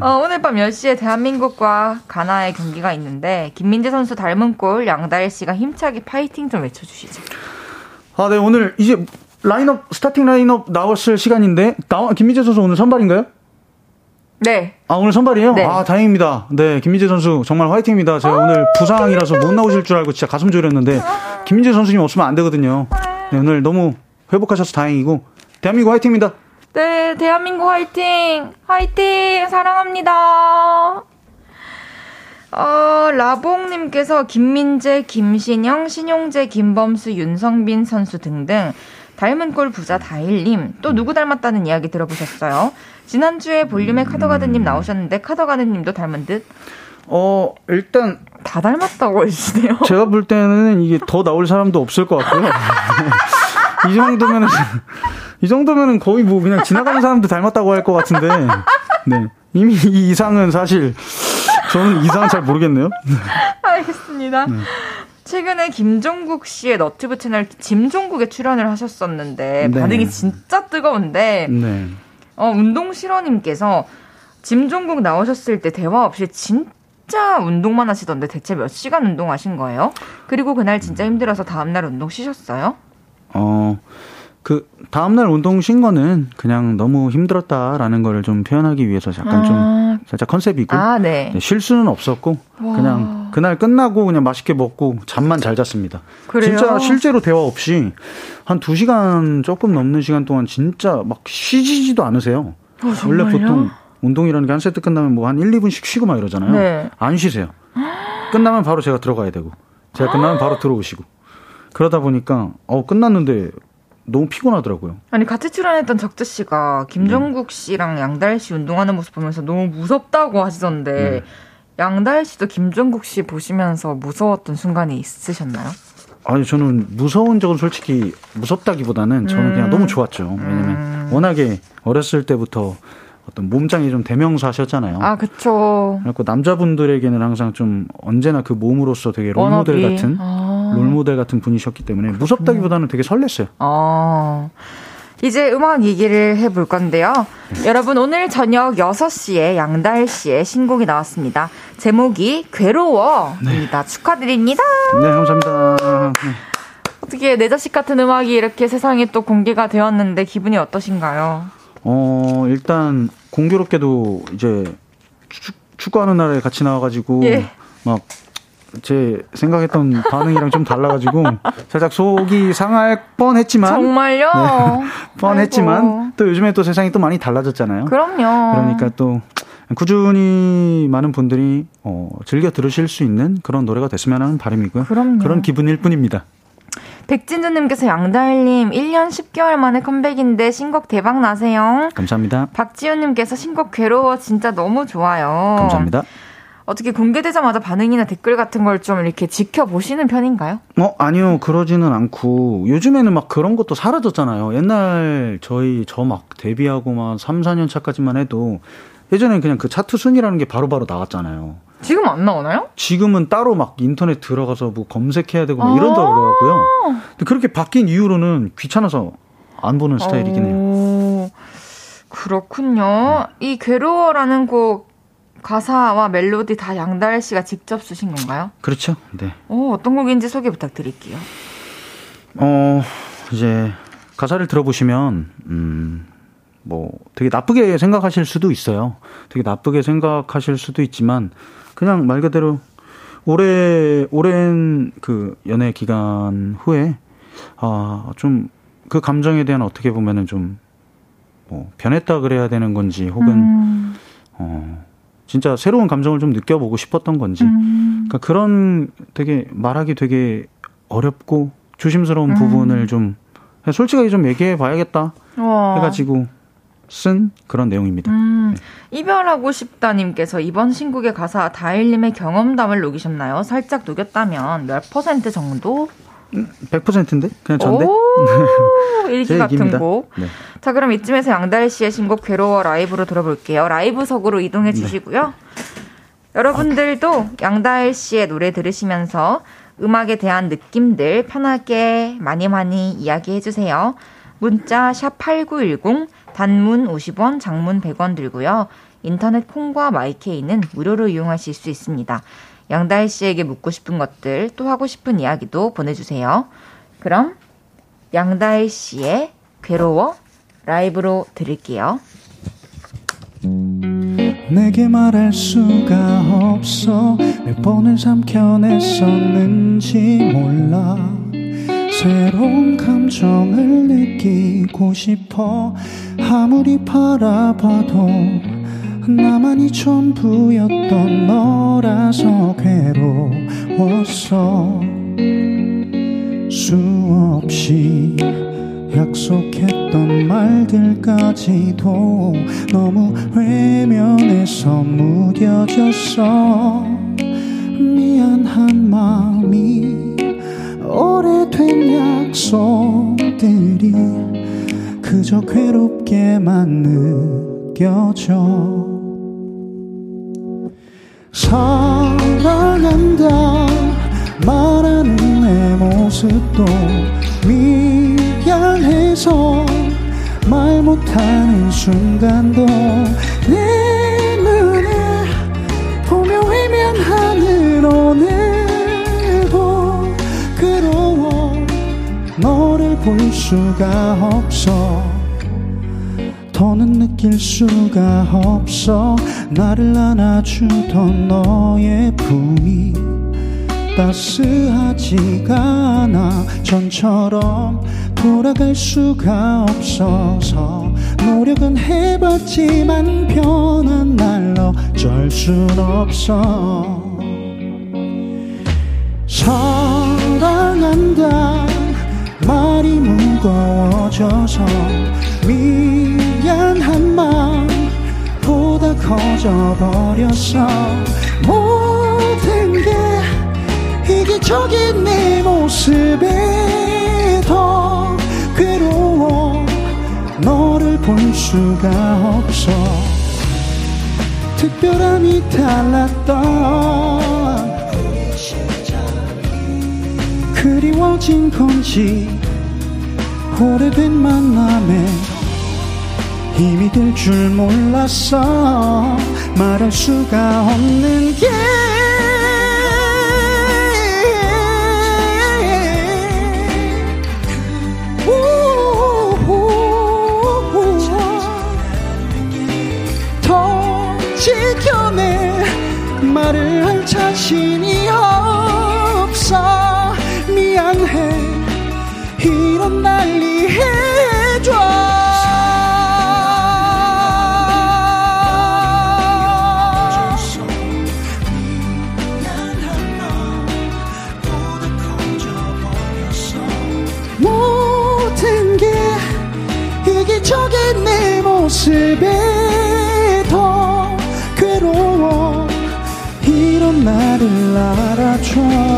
어, 오늘 밤 10시에 대한민국과 가나의 경기가 있는데 김민재 선수 닮은 꼴 양다일 씨가 힘차게 파이팅 좀 외쳐주시죠. 아, 네 오늘 이제 라인업 스타팅 라인업 나왔을 시간인데 나 김민재 선수 오늘 선발인가요? 네. 아, 오늘 선발이에요? 네. 아, 다행입니다. 네, 김민재 선수 정말 화이팅입니다. 제가 오늘 부상이라서 못 나오실 줄 알고 진짜 가슴 졸였는데, 김민재 선수님 없으면 안 되거든요. 네, 오늘 너무 회복하셔서 다행이고, 대한민국 화이팅입니다. 네, 대한민국 화이팅! 화이팅! 사랑합니다. 어, 라봉님께서 김민재, 김신영, 신용재, 김범수, 윤성빈 선수 등등 닮은 꼴 부자 다일님 또 누구 닮았다는 이야기 들어보셨어요? 지난주에 볼륨의 카더가드님 나오셨는데 카더가드님도 닮은 듯? 어 일단 다 닮았다고 해주시네요. (laughs) 제가 볼 때는 이게 더 나올 사람도 없을 것 같고요. (laughs) 이 정도면은 이 정도면은 거의 뭐 그냥 지나가는 사람도 닮았다고 할 것 같은데 네 이미 이 이상은 사실 저는 이상은 잘 모르겠네요. 알겠습니다. 네. 최근에 김종국 씨의 너튜브 채널 짐종국에 출연을 하셨었는데 네. 반응이 진짜 뜨거운데 네. 어, 운동 실어님께서 짐종국 나오셨을 때 대화 없이 진짜 운동만 하시던데 대체 몇 시간 운동하신 거예요? 그리고 그날 진짜 힘들어서 다음날 운동 쉬셨어요? 어, 그 다음날 운동 쉰 거는 그냥 너무 힘들었다라는 거를 좀 표현하기 위해서 약간 아. 좀 살짝 컨셉이고 아, 네. 네, 쉴 수는 없었고 와. 그냥 그날 끝나고 그냥 맛있게 먹고 잠만 잘 잤습니다. 그래요? 진짜 실제로 대화 없이 한 2시간 조금 넘는 시간 동안 진짜 막 쉬지도 않으세요. 어, 원래 보통 운동이라는 게 한 세트 끝나면 뭐 한 1, 2분씩 쉬고 막 이러잖아요. 네. 안 쉬세요. 끝나면 바로 제가 들어가야 되고 제가 끝나면 바로 들어오시고 그러다 보니까 어 끝났는데 너무 피곤하더라고요. 아니 같이 출연했던 적재 씨가 김정국 네. 씨랑 양달 씨 운동하는 모습 보면서 너무 무섭다고 하시던데 네. 양다일 씨도 김종국 씨 보시면서 무서웠던 순간이 있으셨나요? 아니 저는 무서운 적은 솔직히 무섭다기보다는 저는 음. 그냥 너무 좋았죠. 왜냐면 음. 워낙에 어렸을 때부터 어떤 몸짱이 좀 대명사셨잖아요. 아, 그쵸. 그래고 남자분들에게는 항상 좀 언제나 그 몸으로서 되게 롤모델 같은, 아. 롤모델 같은 분이셨기 때문에 무섭다기보다는 되게 설렜어요. 아. 이제 음악 얘기를 해볼 건데요. 여러분, 오늘 저녁 6시에 양달 씨의 신곡이 나왔습니다. 제목이 괴로워입니다. 네. 축하드립니다. 네, 감사합니다. 네. 어떻게 내 자식 같은 음악이 이렇게 세상에 또 공개가 되었는데 기분이 어떠신가요? 어, 일단 공교롭게도 이제 축, 축구하는 날에 같이 나와가지고 예. 막 제 생각했던 반응이랑 좀 달라가지고 살짝 속이 상할 뻔했지만 정말요? 네, 뻔했지만 아이고. 또 요즘에 또 세상이 또 많이 달라졌잖아요. 그럼요. 그러니까 또 꾸준히 많은 분들이 어, 즐겨 들으실 수 있는 그런 노래가 됐으면 하는 바람이고요. 그럼요. 그런 기분일 뿐입니다. 백진주님께서 양다일님 1년 10개월 만에 컴백인데 신곡 대박 나세요. 감사합니다. 박지현님께서 신곡 괴로워 진짜 너무 좋아요. 감사합니다. 어떻게 공개되자마자 반응이나 댓글 같은 걸 좀 이렇게 지켜보시는 편인가요? 어, 아니요. 그러지는 않고. 요즘에는 막 그런 것도 사라졌잖아요. 옛날 저희 저 막 데뷔하고 막 3, 4년 차까지만 해도 예전엔 그냥 그 차트 순위라는 게 바로바로 바로 나갔잖아요. 지금 안 나오나요? 지금은 따로 막 인터넷 들어가서 뭐 검색해야 되고 뭐 이런다 그러더라고요. 근데 그렇게 바뀐 이후로는 귀찮아서 안 보는 스타일이긴 해요. 그렇군요. 네. 이 괴로워라는 곡 가사와 멜로디 다 양달 씨가 직접 쓰신 건가요? 그렇죠. 네. 어, 어떤 곡인지 소개 부탁드릴게요. 어, 이제 가사를 들어보시면 음, 뭐 되게 나쁘게 생각하실 수도 있어요. 되게 나쁘게 생각하실 수도 있지만 그냥 말 그대로 오래 오랜 그 연애 기간 후에 아 좀 그 감정에 대한 어떻게 보면은 좀 뭐 변했다 그래야 되는 건지 혹은 음. 어 진짜 새로운 감정을 좀 느껴보고 싶었던 건지 음. 그러니까 그런 되게 말하기 되게 어렵고 조심스러운 음. 부분을 좀 솔직하게 좀 얘기해 봐야겠다 해가지고 쓴 그런 내용입니다. 음, 네. 이별하고 싶다님께서 이번 신곡의 가사 다일님의 경험담을 녹이셨나요? 살짝 녹였다면 몇 퍼센트 정도? 100%인데? 그냥 전데? (laughs) 일기 같은 곡. 네. 자, 그럼 이쯤에서 양다일 씨의 신곡 괴로워 라이브로 들어볼게요. 라이브석으로 이동해 네. 주시고요. 네. 여러분들도 양다일 씨의 노래 들으시면서 음악에 대한 느낌들 편하게 많이 많이 이야기해 주세요. 문자 샵 8910 단문 50원, 장문 100원 들고요. 인터넷 콩과 마이케이는 무료로 이용하실 수 있습니다. 양다희 씨에게 묻고 싶은 것들, 또 하고 싶은 이야기도 보내주세요. 그럼 양다희 씨의 괴로워 라이브로 들을게요. 내게 말할 수가 없어 몇 번을 삼켜냈었는지 몰라 새로운 감정을 느끼고 싶어 아무리 바라봐도 나만이 전부였던 너라서 괴로웠어. 수없이 약속했던 말들까지도 너무 외면해서 무뎌졌어. 미안한 마음이 오래된 약속들이 그저 괴롭게만 느껴져 사랑한다 말하는 내 모습도 미안해서 말 못하는 순간도 내 눈에 보며 외면하는 오늘도 괴로워 너를 볼 수가 없어 더는 느낄 수가 없어. 나를 안아주던 너의 품이 따스하지가 않아. 전처럼 돌아갈 수가 없어서 노력은 해봤지만 변한 날 어쩔 순 없어. 사랑한다 말이 무거워져서 미 미안한 마음보다 커져버렸어 모든 게 이기적인 내 모습에 더 괴로워. 너를 볼 수가 없어. 특별함이 달랐던 그리워진 건지 오래된 만남에 힘이 될 줄 몰랐어 말할 수가 없는 게 더 지켜내 말을 할 자신이 없어. 미안해. 이런 알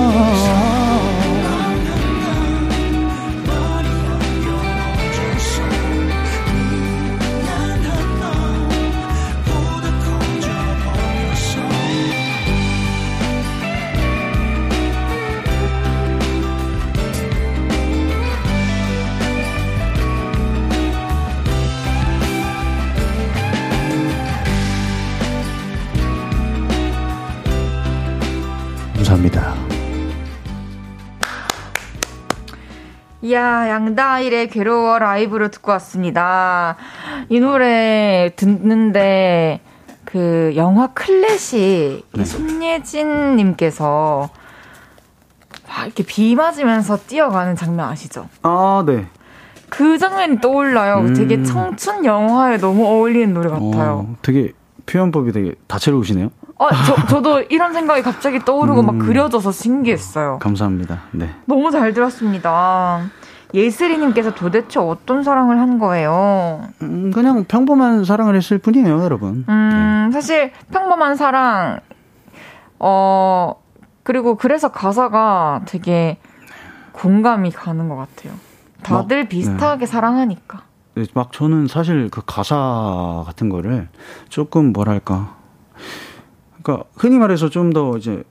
이야, 양다일의 괴로워 라이브로 듣고 왔습니다. 이 노래 듣는데, 그, 영화 클래식, 네. 손예진님께서, 막 이렇게 비 맞으면서 뛰어가는 장면 아시죠? 아, 네. 그 장면이 떠올라요. 음. 되게 청춘 영화에 너무 어울리는 노래 같아요. 어, 되게 표현법이 되게 다채로우시네요. 어, 저, 저도 이런 생각이 갑자기 떠오르고 음, 막 그려져서 신기했어요. 감사합니다. 네. 너무 잘 들었습니다. 예슬이님께서 도대체 어떤 사랑을 한 거예요? 음, 그냥 평범한 사랑을 했을 뿐이에요, 여러분. 음, 네. 사실 평범한 사랑, 어, 그리고 그래서 가사가 되게 공감이 가는 것 같아요. 다들 막, 비슷하게 네. 사랑하니까. 네, 막 저는 사실 그 가사 같은 거를 조금 뭐랄까. 그러니까 흔히 말해서 좀 더 이제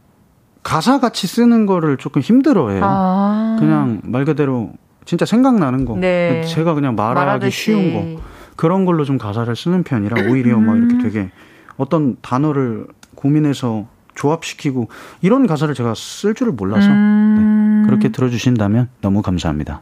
가사 같이 쓰는 거를 조금 힘들어해요. 아. 그냥 말 그대로 진짜 생각나는 거. 네. 제가 그냥 말하기 말하듯이. 쉬운 거. 그런 걸로 좀 가사를 쓰는 편이라 오히려 막 이렇게 음. 되게 어떤 단어를 고민해서 조합시키고 이런 가사를 제가 쓸 줄을 몰라서 음. 네. 그렇게 들어주신다면 너무 감사합니다.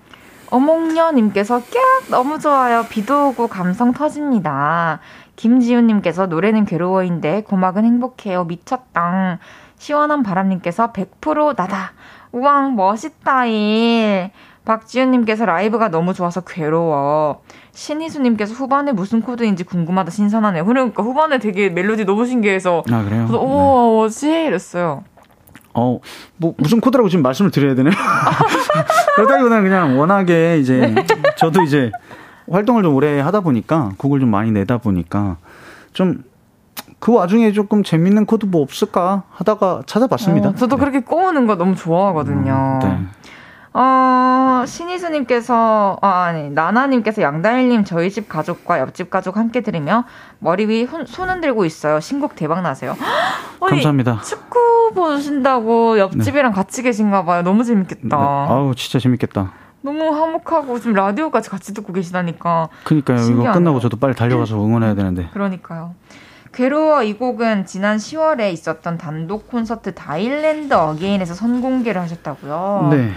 어몽녀님께서 깍 너무 좋아요. 비도 오고 감성 터집니다. 김지훈님께서 노래는 괴로워인데 고막은 행복해요. 미쳤당. 시원한 바람님께서 100% 나다. 우왕 멋있다일. 박지훈님께서 라이브가 너무 좋아서 괴로워. 신희수님께서 후반에 무슨 코드인지 궁금하다 신선하네요. 그러니까 후반에 되게 멜로디 너무 신기해서 아 그래요? 그래서 오 네. 뭐지 이랬어요. 어, 뭐, 무슨 코드라고 지금 말씀을 드려야 되나요? (laughs) 그러다기보다는 그냥 워낙에 이제, 네. 저도 이제 활동을 좀 오래 하다 보니까, 곡을 좀 많이 내다 보니까, 좀, 그 와중에 조금 재밌는 코드 뭐 없을까 하다가 찾아봤습니다. 어, 저도 네. 그렇게 꼬는 거 너무 좋아하거든요. 음, 네. 어, 신희수님께서, 아, 아니, 나나님께서 양다일님 저희 집 가족과 옆집 가족 함께 들으며 머리 위 손 흔들고 있어요. 신곡 대박 나세요. (gasps) 아니, 감사합니다. 축구 보신다고 옆집이랑 네. 같이 계신가 봐요. 너무 재밌겠다. 네. 아우, 진짜 재밌겠다. 너무 화목하고 지금 라디오까지 같이 듣고 계시다니까. 그니까요. 이거 끝나고 저도 빨리 달려가서 응원해야 되는데. 그러니까요. 괴로워 이 곡은 지난 10월에 있었던 단독 콘서트 다일랜드 어게인에서 선공개를 하셨다고요. 네.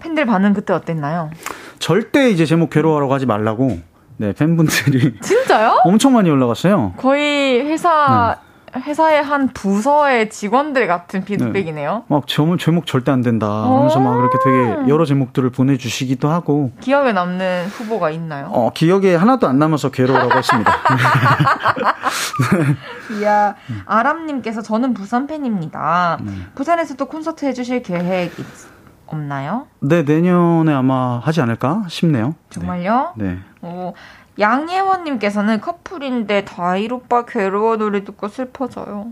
팬들 반응 그때 어땠나요? 절대 이제 제목 괴로워라고 하지 말라고 네 팬분들이 진짜요? (laughs) 엄청 많이 올라갔어요. 거의 회사 네. 회사의 한 부서의 직원들 같은 피드백이네요. 네. 막 제목, 제목 절대 안 된다 하면서 막 이렇게 되게 여러 제목들을 보내주시기도 하고. 기억에 남는 후보가 있나요? 어 기억에 하나도 안 남아서 괴로워라고 했습니다. (laughs) 이야 아람님께서 저는 부산 팬입니다. 네. 부산에서도 콘서트 해주실 계획 있, 없나요? 네, 내년에 아마 하지 않을까 싶네요. 정말요? 네. 오, 양예원님께서는 커플인데 다일 오빠 괴로워 노래 듣고 슬퍼져요.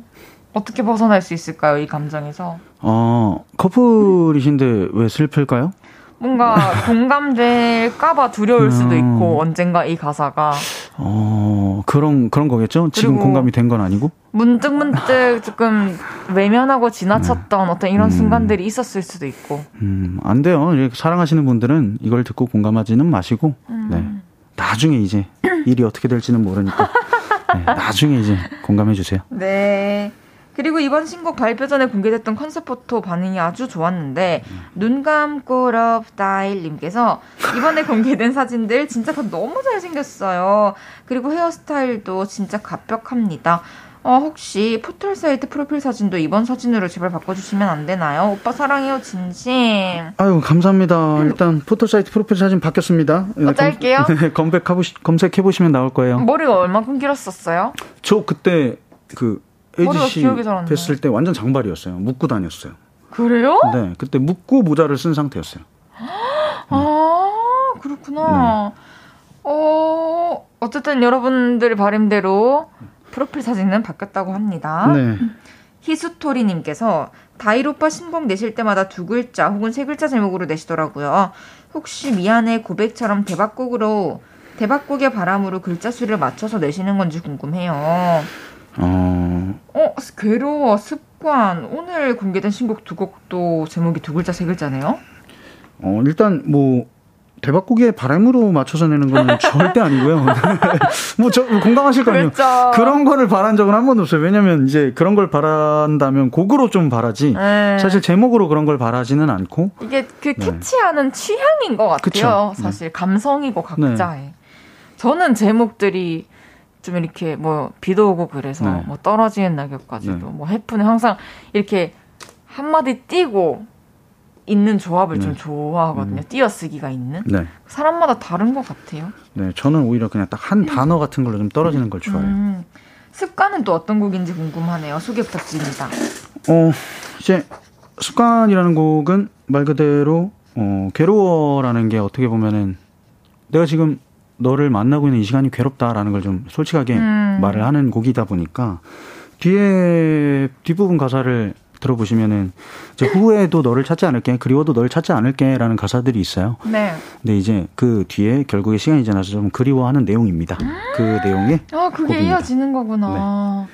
어떻게 벗어날 수 있을까요? 이 감정에서. 어, 커플이신데 왜 슬플까요? 뭔가 공감될까봐 두려울 수도 음. 있고 언젠가 이 가사가 어 그런 그런 거겠죠 지금 공감이 된 건 아니고 문득 문득 조금 외면하고 지나쳤던 네. 어떤 이런 음. 순간들이 있었을 수도 있고 음 안 돼요 사랑하시는 분들은 이걸 듣고 공감하지는 마시고 음. 네 나중에 이제 (clears throat) 일이 어떻게 될지는 모르니까 네, 나중에 이제 공감해 주세요 (laughs) 네. 그리고 이번 신곡 발표 전에 공개됐던 concept photo 반응이 아주 좋았는데 음. 눈 감고 럽다일님께서 이번에 공개된 사진들 진짜 다 너무 잘생겼어요. 그리고 헤어스타일도 진짜 갓벽합니다. 어, 혹시 포털 사이트 프로필 사진도 이번 사진으로 제발 바꿔주시면 안 되나요? 오빠 사랑해요, 진심. 아유, 감사합니다. 일단 포털 사이트 프로필 사진 바뀌었습니다. 네, 어쩔게요? (laughs) 네, 검색해보시면 나올 거예요. 머리가 얼마큼 길었었어요? 저 그때 그 에이지 씨 뵀을 때 완전 장발이었어요. 묶고 다녔어요. 그래요? 네, 그때 묶고 모자를 쓴 상태였어요. (gasps) 아, 그렇구나. 네. 어, 어쨌든 여러분들 바램대로 프로필 사진은 바뀌었다고 합니다. 네. 희수토리님께서 다이로빠 신곡 내실 때마다 두 글자 혹은 세 글자 제목으로 내시더라고요. 혹시 미안해 고백처럼 대박곡으로 대박곡의 바람으로 글자 수를 맞춰서 내시는 건지 궁금해요. 어... 어, 괴로워, 습관. 오늘 공개된 신곡 두 곡도 제목이 두 글자, 세 글자네요? 어, 일단 뭐, 대박곡의 바람으로 맞춰서 내는 건 (laughs) 절대 아니고요. 뭐, 저, 공감하실 거 아니에요. 그렇죠. 그런 거를 바란 적은 한 번도 없어요. 왜냐면 이제 그런 걸 바란다면 곡으로 좀 바라지. 네. 사실 제목으로 그런 걸 바라지는 않고. 이게 그 네. 캐치하는 네. 취향인 것 같아요. 그쵸? 사실. 네. 감성이고 각자의. 네. 저는 제목들이 좀 이렇게 뭐 비도 오고 그래서 네. 뭐 떨어지는 낙엽까지도 네. 뭐 해프는 항상 이렇게 한마디 띄고 있는 조합을 네. 좀 좋아하거든요. 음. 띄어쓰기가 있는. 네. 사람마다 다른 것 같아요. 네, 저는 오히려 그냥 딱 한 단어 같은 걸로 좀 떨어지는 걸 좋아해요. 음. 습관은 또 어떤 곡인지 궁금하네요. 소개 부탁드립니다. 어, 이제 습관이라는 곡은 말 그대로 어, 괴로워라는 게 어떻게 보면은 내가 지금 너를 만나고 있는 이 시간이 괴롭다라는 걸 좀 솔직하게 음. 말을 하는 곡이다 보니까 뒤에 뒷부분 가사를 들어보시면은 이제 후회도 너를 찾지 않을게 그리워도 너를 찾지 않을게라는 가사들이 있어요. 네. 근데 이제 그 뒤에 결국에 시간이 지나서 좀 그리워하는 내용입니다. 그 내용에 아 그게 곡입니다. 이어지는 거구나.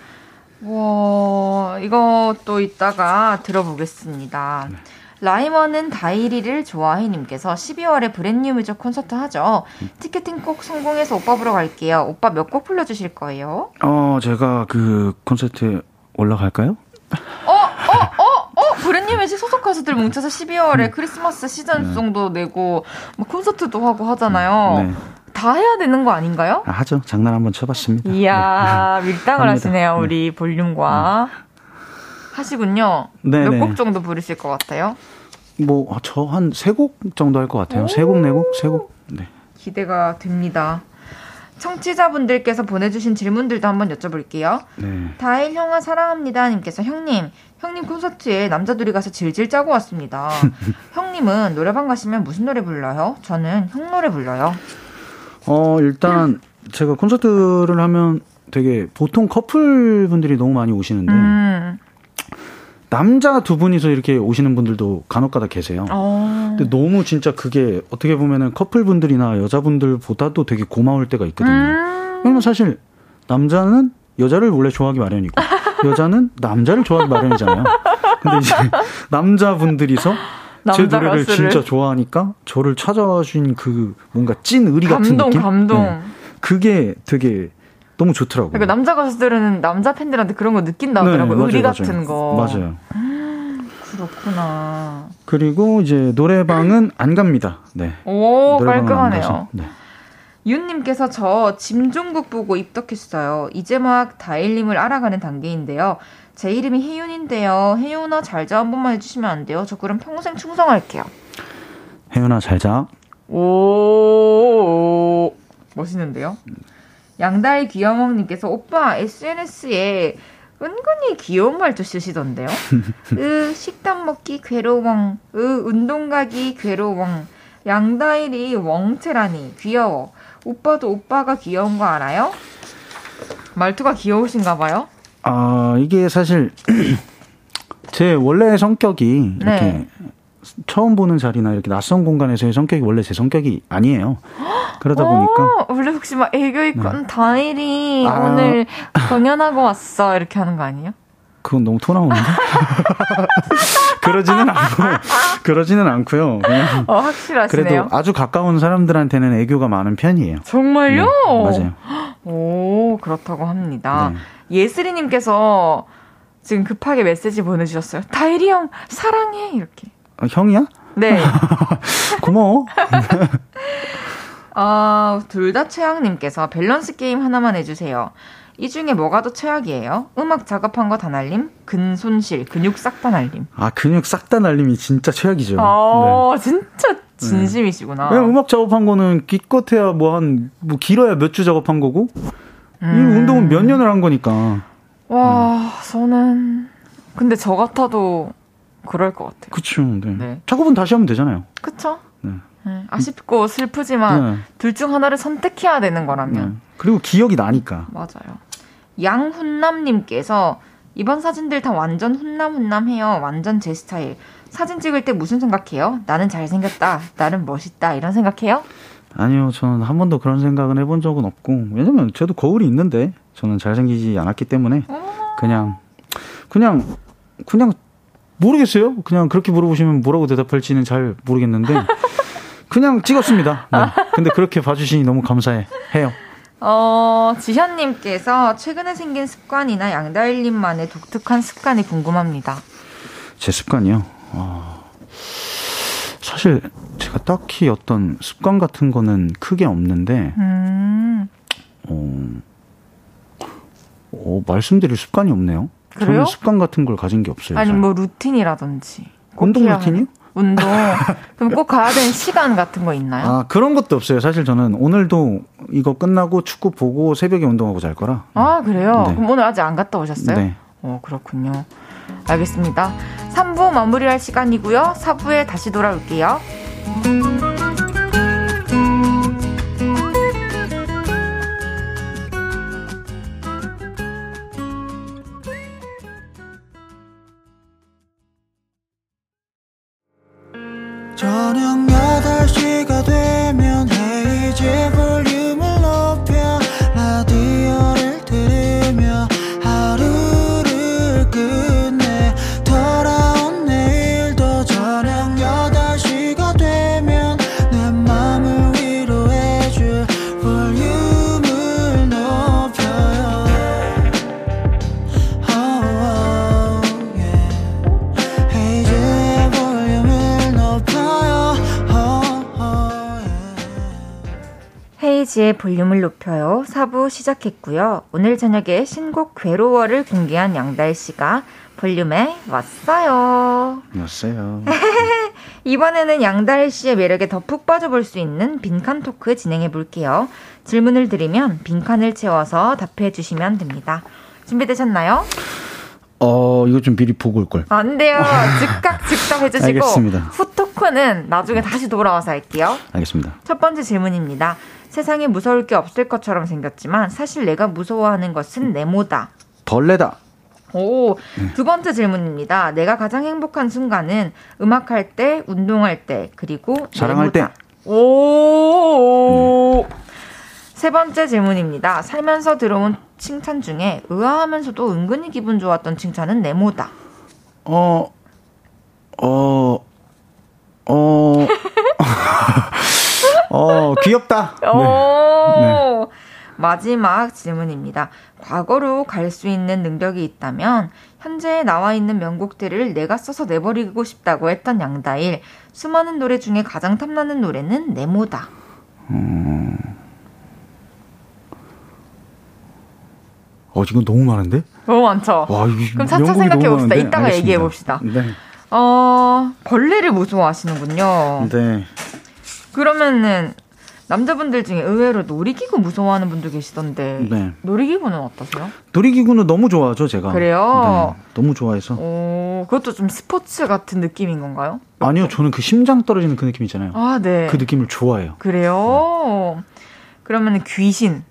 네. 와 이것도 이따가 들어보겠습니다. 네. 라이머는 다일이를 좋아해님께서 12월에 브랜뉴 뮤직 콘서트 하죠. 티켓팅 꼭 성공해서 오빠 보러 갈게요. 오빠 몇 곡 불러주실 거예요? 어, 제가 그 콘서트에 올라갈까요? 뮤직 소속 가수들 뭉쳐서 12월에 음. 크리스마스 시즌송도 네. 내고 뭐 콘서트도 하고 하잖아요. 네. 다 해야 되는 거 아닌가요? 아, 하죠. 장난 한번 쳐봤습니다. 이야, 네. 밀당을 하시네요, 우리 네. 볼륨과. 음. 하시군요. 몇 곡 정도 부르실 것 같아요? 뭐, 저 한 세 곡 정도 할 것 같아요. 세 곡, 네 곡, 세 곡. 네. 기대가 됩니다. 청취자분들께서 보내주신 질문들도 한번 여쭤볼게요. 네. 다일 형아 사랑합니다 님께서 형님, 형님 콘서트에 남자 들이 가서 질질 짜고 왔습니다. (laughs) 형님은 노래방 가시면 무슨 노래 불러요? 저는 형 노래 불러요. 어, 일단 제가 콘서트를 하면 되게 보통 커플 분들이 너무 많이 오시는데 음. 남자 두 분이서 이렇게 오시는 분들도 간혹가다 계세요. 어. 근데 너무 진짜 그게 어떻게 보면은 커플 분들이나 여자분들보다도 되게 고마울 때가 있거든요. 음. 왜냐면 사실 남자는 여자를 원래 좋아하기 마련이고 (laughs) 여자는 남자를 좋아하기 마련이잖아요. 근데 이제 남자분들이서 제 노래를. 진짜 좋아하니까 저를 찾아주신 그 뭔가 찐 의리 같은 감동, 느낌. 감동. 네. 그게 되게 너무 좋더라고요. 그러니까 남자 가수들은 남자 팬들한테 그런 거 느낀다 하더라고요. 네, 의리 같은 거. 맞아요. 음, 그렇구나. 그리고 이제 노래방은 안 갑니다. 네. 오, 깔끔하네요. 네. 윤님께서 저 짐종국 보고 입덕했어요. 이제 막 다일님을 알아가는 단계인데요. 제 이름이 혜윤인데요. 혜윤아 잘자 한 번만 해주시면 안 돼요? 저 그럼 평생 충성할게요. 혜윤아 잘자. 오, 멋있는데요? 양다일 귀여몽님께서 오빠 SNS에 은근히 귀여운 말도 쓰시던데요. (laughs) 으 식단 먹기 괴로워. 으 운동 가기 괴로워. 양다일이 웡체라니 귀여워. 오빠도 오빠가 귀여운 거 알아요? 말투가 귀여우신가 봐요. 아, 이게 사실 (clears throat) 제 원래 성격이 이렇게 네. 처음 보는 자리나 이렇게 낯선 공간에서의 성격이 원래 제 성격이 아니에요. (gasps) 그러다 보니까 원래 혹시 막 애교 있건 네. 다일이 아. 오늘 (laughs) 공연하고 왔어 이렇게 하는 거 아니에요? 그건 너무 토 나오는데. (laughs) 그러지는 않고 그러지는 않고요. 그냥 어, 확실하시네요. 그래도 아주 가까운 사람들한테는 애교가 많은 편이에요. 정말요? 네, 맞아요. (gasps) 오 그렇다고 합니다. 네. 예슬이님께서 지금 급하게 메시지 보내주셨어요. 다일이 형 사랑해 이렇게. 아, 형이야? 네. (laughs) 고마워. (laughs) 아, 둘다 최악님께서 밸런스 게임 하나만 해주세요. 이 중에 뭐가 더 최악이에요? 음악 작업한 거 다 날림? 근손실, 근육 싹 다 날림. 아, 근육 싹 다 날림이 진짜 최악이죠. 아, 네. 진짜 진심이시구나. 네. 음악 작업한 거는 기껏해야 뭐 한, 뭐 길어야 몇 주 작업한 거고, 음. 이 운동은 몇 년을 한 거니까. 와, 음. 저는, 근데 저 같아도 그럴 것 같아요. 그쵸, 네. 네. 작업은 다시 하면 되잖아요. 그쵸? 네. 네. 아쉽고 슬프지만 네. 둘중 하나를 선택해야 되는 거라면. 네. 그리고 기억이 나니까. 맞아요. 양훈남님께서 이번 사진들 다 완전 훈남훈남해요. 완전 제 스타일. 사진 찍을 때 무슨 생각해요? 나는 잘생겼다. 나는 멋있다. 이런 생각해요? 아니요. 저는 한 번도 그런 생각은 해본 적은 없고. 왜냐면 저도 거울이 있는데 저는 잘생기지 않았기 때문에 어. 그냥 그냥 그냥 모르겠어요. 그냥 그렇게 물어보시면 뭐라고 대답할지는 잘 모르겠는데 (laughs) 그냥 찍었습니다. 네. 근데 그렇게 봐주시니 너무 감사해 해요. 어, 지현님께서 최근에 생긴 습관이나 양다일님만의 독특한 습관이 궁금합니다. 제 습관이요? 어, 사실 제가 딱히 어떤 습관 같은 거는 크게 없는데, 음. 어, 어, 말씀드릴 습관이 없네요. 그래요? 저는 습관 같은 걸 가진 게 없어요. 아니, 뭐 루틴이라든지. 운동 루틴이요? 운동. 그럼 꼭 가야 되는 시간 같은 거 있나요? 아, 그런 것도 없어요. 사실 저는 오늘도 이거 끝나고 축구 보고 새벽에 운동하고 잘 거라. 아, 그래요? 네. 그럼 오늘 아직 안 갔다 오셨어요? 네. 어, 그렇군요. 알겠습니다. 3부 마무리할 시간이고요. 4부에 다시 돌아올게요. 볼륨을 높여요. 4부 시작했고요. 오늘 저녁에 신곡 괴로워를 공개한 양달 씨가 볼륨에 왔어요. 왔어요. (laughs) 이번에는 양달 씨의 매력에 더 푹 빠져볼 수 있는 빈칸 토크 진행해 볼게요. 질문을 드리면 빈칸을 채워서 답해 주시면 됩니다. 준비되셨나요? 어, 이거 좀 미리 보고 올 걸. 안 돼요. (laughs) 즉각 즉답 해주시고. 알겠습니다. 후 토크는 나중에 다시 돌아와서 할게요. 알겠습니다. 첫 번째 질문입니다. 세상에 무서울 게 없을 것처럼 생겼지만 사실 내가 무서워하는 것은 네모다. 벌레다. 오, 두 번째 질문입니다. 내가 가장 행복한 순간은 음악할 때, 운동할 때, 그리고 사랑할 네모다. 때. 오. 네. 세 번째 질문입니다. 살면서 들어온 칭찬 중에 의아하면서도 은근히 기분 좋았던 칭찬은 네모다. 어, 어, 어, (laughs) 어, 귀엽다. 네. 네. 마지막 질문입니다. 과거로 갈 수 있는 능력이 있다면 현재에 나와 있는 명곡들을 내가 써서 내버리고 싶다고 했던 양다일. 수많은 노래 중에 가장 탐나는 노래는 네모다. 음... 어, 지금 너무 많은데? 너무 많죠? 와, 이, 그럼 차차 생각해 봅시다. 이따가 얘기해 봅시다. 네. 어, 벌레를 무서워하시는군요. 네. 그러면은, 남자분들 중에 의외로 놀이기구 무서워하는 분도 계시던데 네. 놀이기구는 어떠세요? 놀이기구는 너무 좋아하죠 제가. 그래요? 네, 너무 좋아해서. 오, 그것도 좀 스포츠 같은 느낌인 건가요? 아니요, 저는 그 심장 떨어지는 그 느낌 있잖아요. 아, 네. 그 느낌을 좋아해요. 그래요? 네. 그러면 귀신.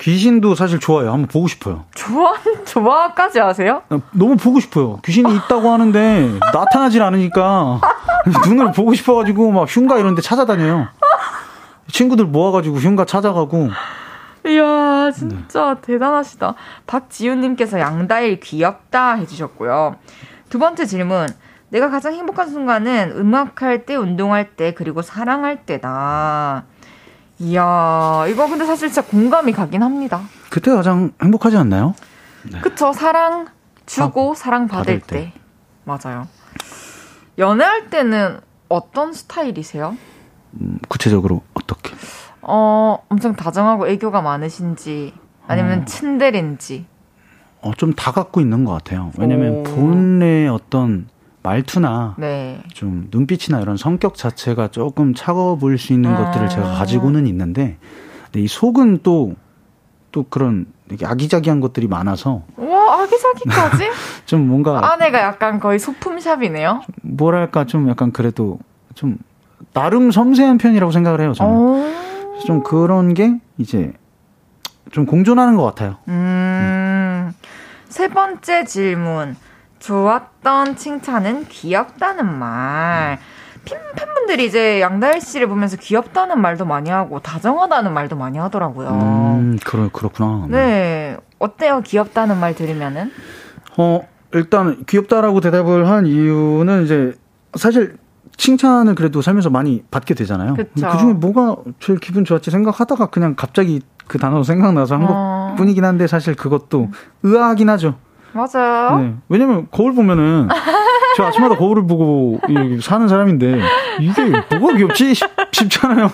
귀신도 사실 좋아요. 한번 보고 싶어요. 좋아, 좋아까지 하세요? 어, 너무 보고 싶어요. 귀신이 있다고 하는데 나타나질 않으니까 눈을 보고 싶어가지고 막 흉가 이런 데 찾아다녀요. 친구들 모아가지고 흉가 찾아가고. 이야, 진짜 네. 대단하시다. 박지훈님께서 양다일 귀엽다 해주셨고요. 두 번째 질문. 내가 가장 행복한 순간은 음악할 때, 운동할 때, 그리고 사랑할 때다. 이야, 이거 근데 사실 진짜 공감이 가긴 합니다. 그때 가장 행복하지 않나요? 네. 그쵸. 사랑 주고 아, 사랑 받을, 받을 때. 때. 맞아요. 연애할 때는 어떤 스타일이세요? 음, 구체적으로 어떻게? 어, 엄청 다정하고 애교가 많으신지 아니면 어. 츤데레인지. 어, 좀 다 갖고 있는 것 같아요. 왜냐면 본의 어떤 말투나 네. 좀 눈빛이나 이런 성격 자체가 조금 차가워 보일 수 있는 아. 것들을 제가 가지고는 있는데 근데 이 속은 또또 그런 되게 아기자기한 것들이 많아서 와 아기자기까지? (laughs) 좀 뭔가 아내가 약간 거의 소품샵이네요. 뭐랄까 좀 약간 그래도 좀 나름 섬세한 편이라고 생각을 해요 저는. 좀 그런 게 이제 좀 공존하는 것 같아요. 음, 음. 세 번째 질문. 좋았던 칭찬은 귀엽다는 말. 팬분들이 이제 양다일 씨를 보면서 귀엽다는 말도 많이 하고 다정하다는 말도 많이 하더라고요. 음, 그렇 그렇구나. 네. 네. 어때요? 귀엽다는 말 들으면은? 어, 일단 귀엽다라고 대답을 한 이유는 이제 사실 칭찬을 그래도 살면서 많이 받게 되잖아요. 그 중에 뭐가 제일 기분 좋았지 생각하다가 그냥 갑자기 그 단어 생각나서 한 어. 것뿐이긴 한데 사실 그것도 의아하긴 하죠. 맞아요. 네. 왜냐면 거울 보면은 (laughs) 저 아침마다 거울을 보고 사는 사람인데 이게 뭐가 귀엽지 싶, 잖아요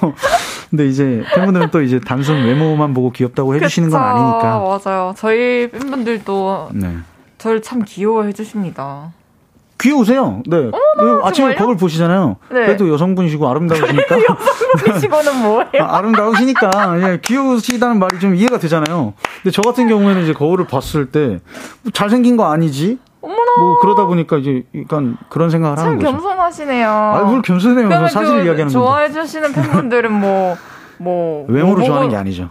근데 이제 팬분들은 또 이제 단순 외모만 보고 귀엽다고 해주시는 건 아니니까. 맞아요. 저희 팬분들도 네. 저를 참 귀여워해 주십니다. 귀여우세요. 네. 어, 그 아침에 거울 보시잖아요. 네. 그래도 여성분이시고 아름다우시니까. (laughs) 여성분이시고는 뭐예요? 아, 름다우시니까 예, 귀여우시다는 말이 좀 이해가 되잖아요. 근데 저 같은 경우에는 이제 거울을 봤을 때뭐 잘생긴 거 아니지? 어머나. 뭐 그러다 보니까 이제 약간 그런 생각을 하는 거죠. 참 겸손하시네요. 아, 뭘 겸손해요. 저 사실 그 이야기하는 거. 좋아해 주시는 팬분들은 뭐뭐 (laughs) 외모로 뭐, 좋아하는 게 아니죠.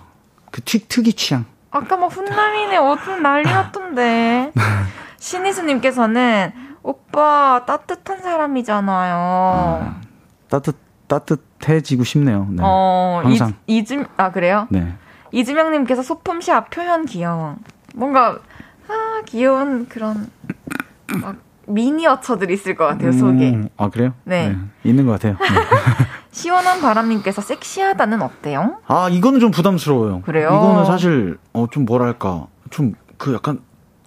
그 특, 특이 취향. 아까 막 훈남이네 옷은 난리 났던데. (laughs) 신희수님께서는 오빠 따뜻한 사람이잖아요. 아, 따뜻 따뜻해지고 싶네요. 네. 어, 항상. 이, 이즘 아 그래요? 네. 이즈명님께서 소품샵 표현 귀여워. 뭔가 아 귀여운 그런 막 미니어처들이 있을 것 같아요 속에. 음, 아 그래요? 네. 네. 있는 것 같아요. 네. (laughs) 시원한 바람님께서 섹시하다는 어때요? 아 이거는 좀 부담스러워요. 그래요? 이거는 사실 어 좀 뭐랄까 좀 그 약간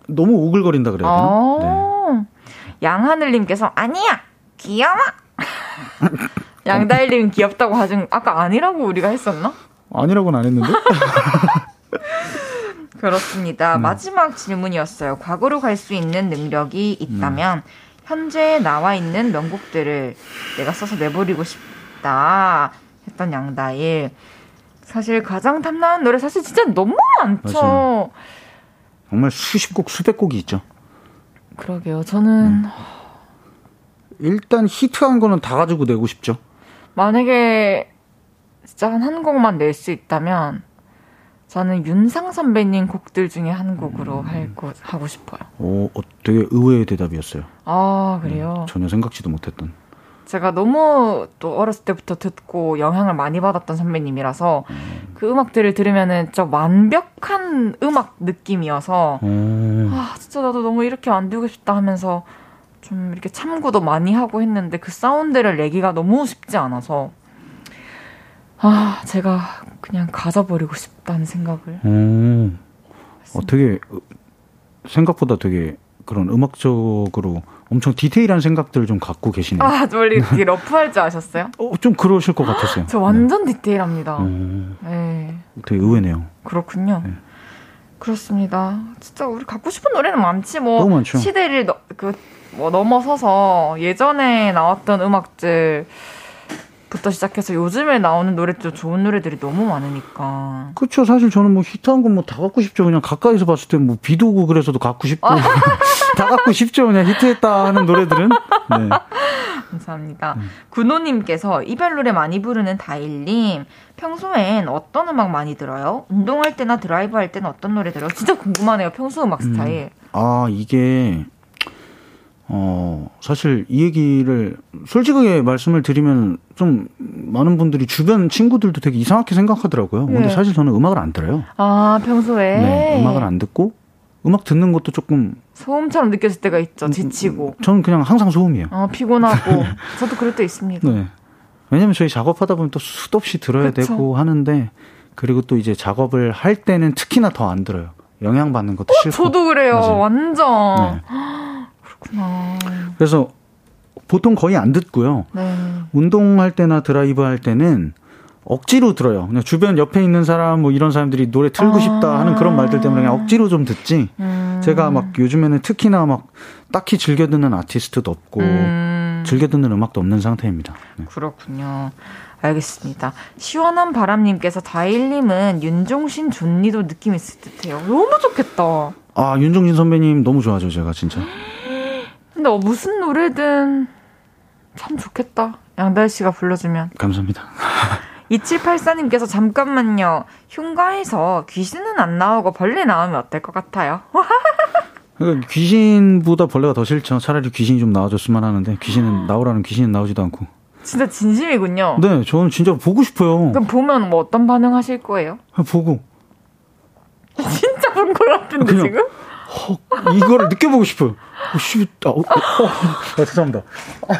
너무 오글거린다 그래야 되나? 아~ 네. 양하늘님께서 아니야 귀여워. (laughs) 양다일님 귀엽다고 하진 아까 아니라고 우리가 했었나? 아니라고는 안 했는데. (laughs) 그렇습니다. 음. 마지막 질문이었어요. 과거로 갈 수 있는 능력이 있다면 음. 현재 나와 있는 명곡들을 내가 써서 내버리고 싶다 했던 양다일. 사실 가장 탐나는 노래 사실 진짜 너무 많죠. 맞아요. 정말 수십 곡, 수백 곡이 있죠. 그러게요. 저는 음. 일단 히트한 거는 다 가지고 내고 싶죠. 만약에 진짜 한 한 곡만 낼 수 있다면 저는 윤상 선배님 곡들 중에 한 곡으로 음. 할 거, 하고 싶어요. 오, 어, 되게 의외의 대답이었어요. 아, 그래요? 네, 전혀 생각지도 못했던. 제가 너무 또 어렸을 때부터 듣고 영향을 많이 받았던 선배님이라서 음. 그 음악들을 들으면은 좀 완벽한 음악 느낌이어서 음. 아 진짜 나도 너무 이렇게 만들고 싶다 하면서 좀 이렇게 참고도 많이 하고 했는데 그 사운드를 내기가 너무 쉽지 않아서 아 제가 그냥 가져버리고 싶다는 생각을. 음. 어, 되게 생각보다 되게 그런 음악적으로 엄청 디테일한 생각들을 좀 갖고 계시네요. 아, 원래 되게 러프할 줄 아셨어요? 어, 좀 그러실 것 같았어요. 저 완전 네. 디테일합니다. 음, 네. 되게 의외네요. 그렇군요. 네. 그렇습니다. 진짜 우리 갖고 싶은 노래는 많지 뭐 너무 많죠. 시대를 너, 그, 뭐 넘어서서 예전에 나왔던 음악들 부터 시작해서 요즘에 나오는 노래도 좋은 노래들이 너무 많으니까. 그렇죠. 사실 저는 뭐 히트한 건 뭐 다 갖고 싶죠. 그냥 가까이서 봤을 때 뭐 비도 오고 그래서도 갖고 싶고 (laughs) 다 갖고 싶죠. 그냥 히트했다 하는 노래들은. 네. 감사합니다. 음. 군호님께서 이별 노래 많이 부르는 다일님, 평소엔 어떤 음악 많이 들어요? 운동할 때나 드라이브 할 때는 어떤 노래 들어요? 진짜 궁금하네요. 평소 음악 음. 스타일. 음. 아, 이게, 어, 사실 이 얘기를 솔직하게 말씀을 드리면 좀 많은 분들이 주변 친구들도 되게 이상하게 생각하더라고요. 네. 근데 사실 저는 음악을 안 들어요. 아, 평소에? 네, 음악을 안 듣고 음악 듣는 것도 조금 소음처럼 느껴질 때가 있죠. 음, 지치고. 저는 그냥 항상 소음이에요. 아, 피곤하고. (laughs) 저도 그럴 때 있습니다. 네. 왜냐면 저희 작업하다 보면 또 수도 없이 들어야 그쵸. 되고 하는데 그리고 또 이제 작업을 할 때는 특히나 더 안 들어요. 영향받는 것도 어, 싫고. 저도 그래요. 맞아요. 완전. 네. 그렇구나. 그래서 보통 거의 안 듣고요. 네. 운동할 때나 드라이브 할 때는 억지로 들어요. 그냥 주변 옆에 있는 사람 뭐 이런 사람들이 노래 틀고 아~ 싶다 하는 그런 말들 때문에 그냥 억지로 좀 듣지. 음~ 제가 막 요즘에는 특히나 막 딱히 즐겨 듣는 아티스트도 없고 음~ 즐겨 듣는 음악도 없는 상태입니다. 네. 그렇군요. 알겠습니다. 시원한 바람님께서 다일님은 윤종신 존니도 느낌 있을 듯해요. 너무 좋겠다. 아 윤종신 선배님 너무 좋아하죠 제가 진짜. (gasps) 근데 어, 무슨 노래든 참 좋겠다. 양달 씨가 불러주면. 감사합니다. (laughs) 2784님께서 잠깐만요. 흉가에서 귀신은 안 나오고 벌레 나오면 어떨 것 같아요? (laughs) 그러니까 귀신보다 벌레가 더 싫죠. 차라리 귀신이 좀 나와줬으면 하는데 귀신은 나오라는 귀신은 나오지도 않고. 진짜 진심이군요. 네, 저는 진짜 보고 싶어요. 그럼 보면 뭐 어떤 반응 하실 거예요? 보고. (laughs) 진짜 본 것 같은데 지금? 헉, 이거를 느껴보고 싶어요. 어, 씨, 아, 어, 어, 아, 죄송합니다. 아,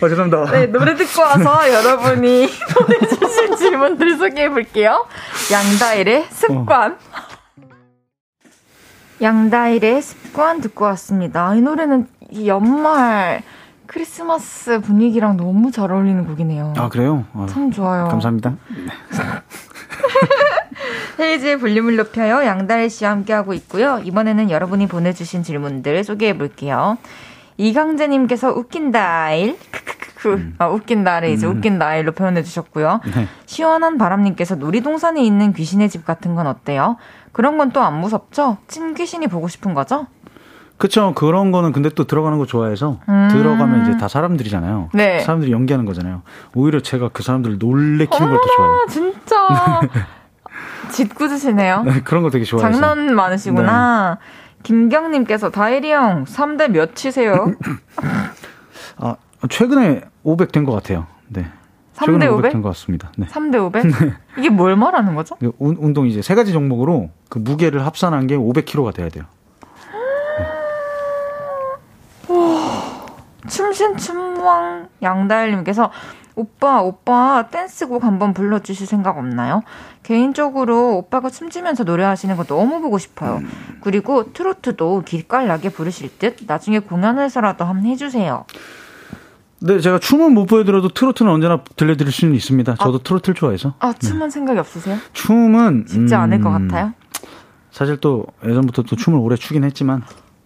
아, 죄송합니다. 네, 노래 듣고 와서 (laughs) 여러분이 보내주신 질문들 소개해 볼게요. 양다일의 습관. 어. 양다일의 습관 듣고 왔습니다. 이 노래는 이 연말 크리스마스 분위기랑 너무 잘 어울리는 곡이네요. 아, 그래요? 아, 참 좋아요. 감사합니다. (laughs) 헤이즈의 볼륨을 높여요. 양다일 씨와 함께하고 있고요. 이번에는 여러분이 보내주신 질문들 소개해 볼게요. 이강재님께서 웃긴다일. 음. 아, 웃긴다를 이제 음. 웃긴다일로 표현해 주셨고요. 네. 시원한 바람님께서 놀이동산에 있는 귀신의 집 같은 건 어때요? 그런 건 또 안 무섭죠? 찐 귀신이 보고 싶은 거죠? 그쵸. 그런 거는 근데 또 들어가는 거 좋아해서 음. 들어가면 이제 다 사람들이잖아요. 네. 사람들이 연기하는 거잖아요. 오히려 제가 그 사람들을 놀래키는 걸 더 좋아해요. 진짜. (laughs) 짓궂으시네요. 네, 그런 거 되게 좋아해요. 장난 많으시구나. 네. 김경님께서 다이리 형 3대 몇 치세요? (laughs) 아, 최근에 500 된 것 같아요. 네. 3대 500? 된것 같습니다. 네. 3대 500? 네. 이게 뭘 말하는 거죠? 운, 운동 이제 세 가지 종목으로 그 무게를 합산한 게 500kg가 돼야 돼요. 춤신 춤왕 양다일님께서 오빠, 오빠 댄스곡 한번 불러주실 생각 없나요? 개인적으로 오빠가 춤추면서 노래하시는 거 너무 보고 싶어요. 음. 그리고 트로트도 기깔나게 부르실 듯 나중에 공연에서라도 한번 해주세요. 네, 제가 춤은 못 보여드려도 트로트는 언제나 들려드릴 수는 있습니다. 저도 아, 트로트를 좋아해서. 아, 춤은 네. 생각이 없으세요? 춤은 쉽지 음, 않을 것 같아요. 사실 또 예전부터 또 춤을 오래 추긴 했지만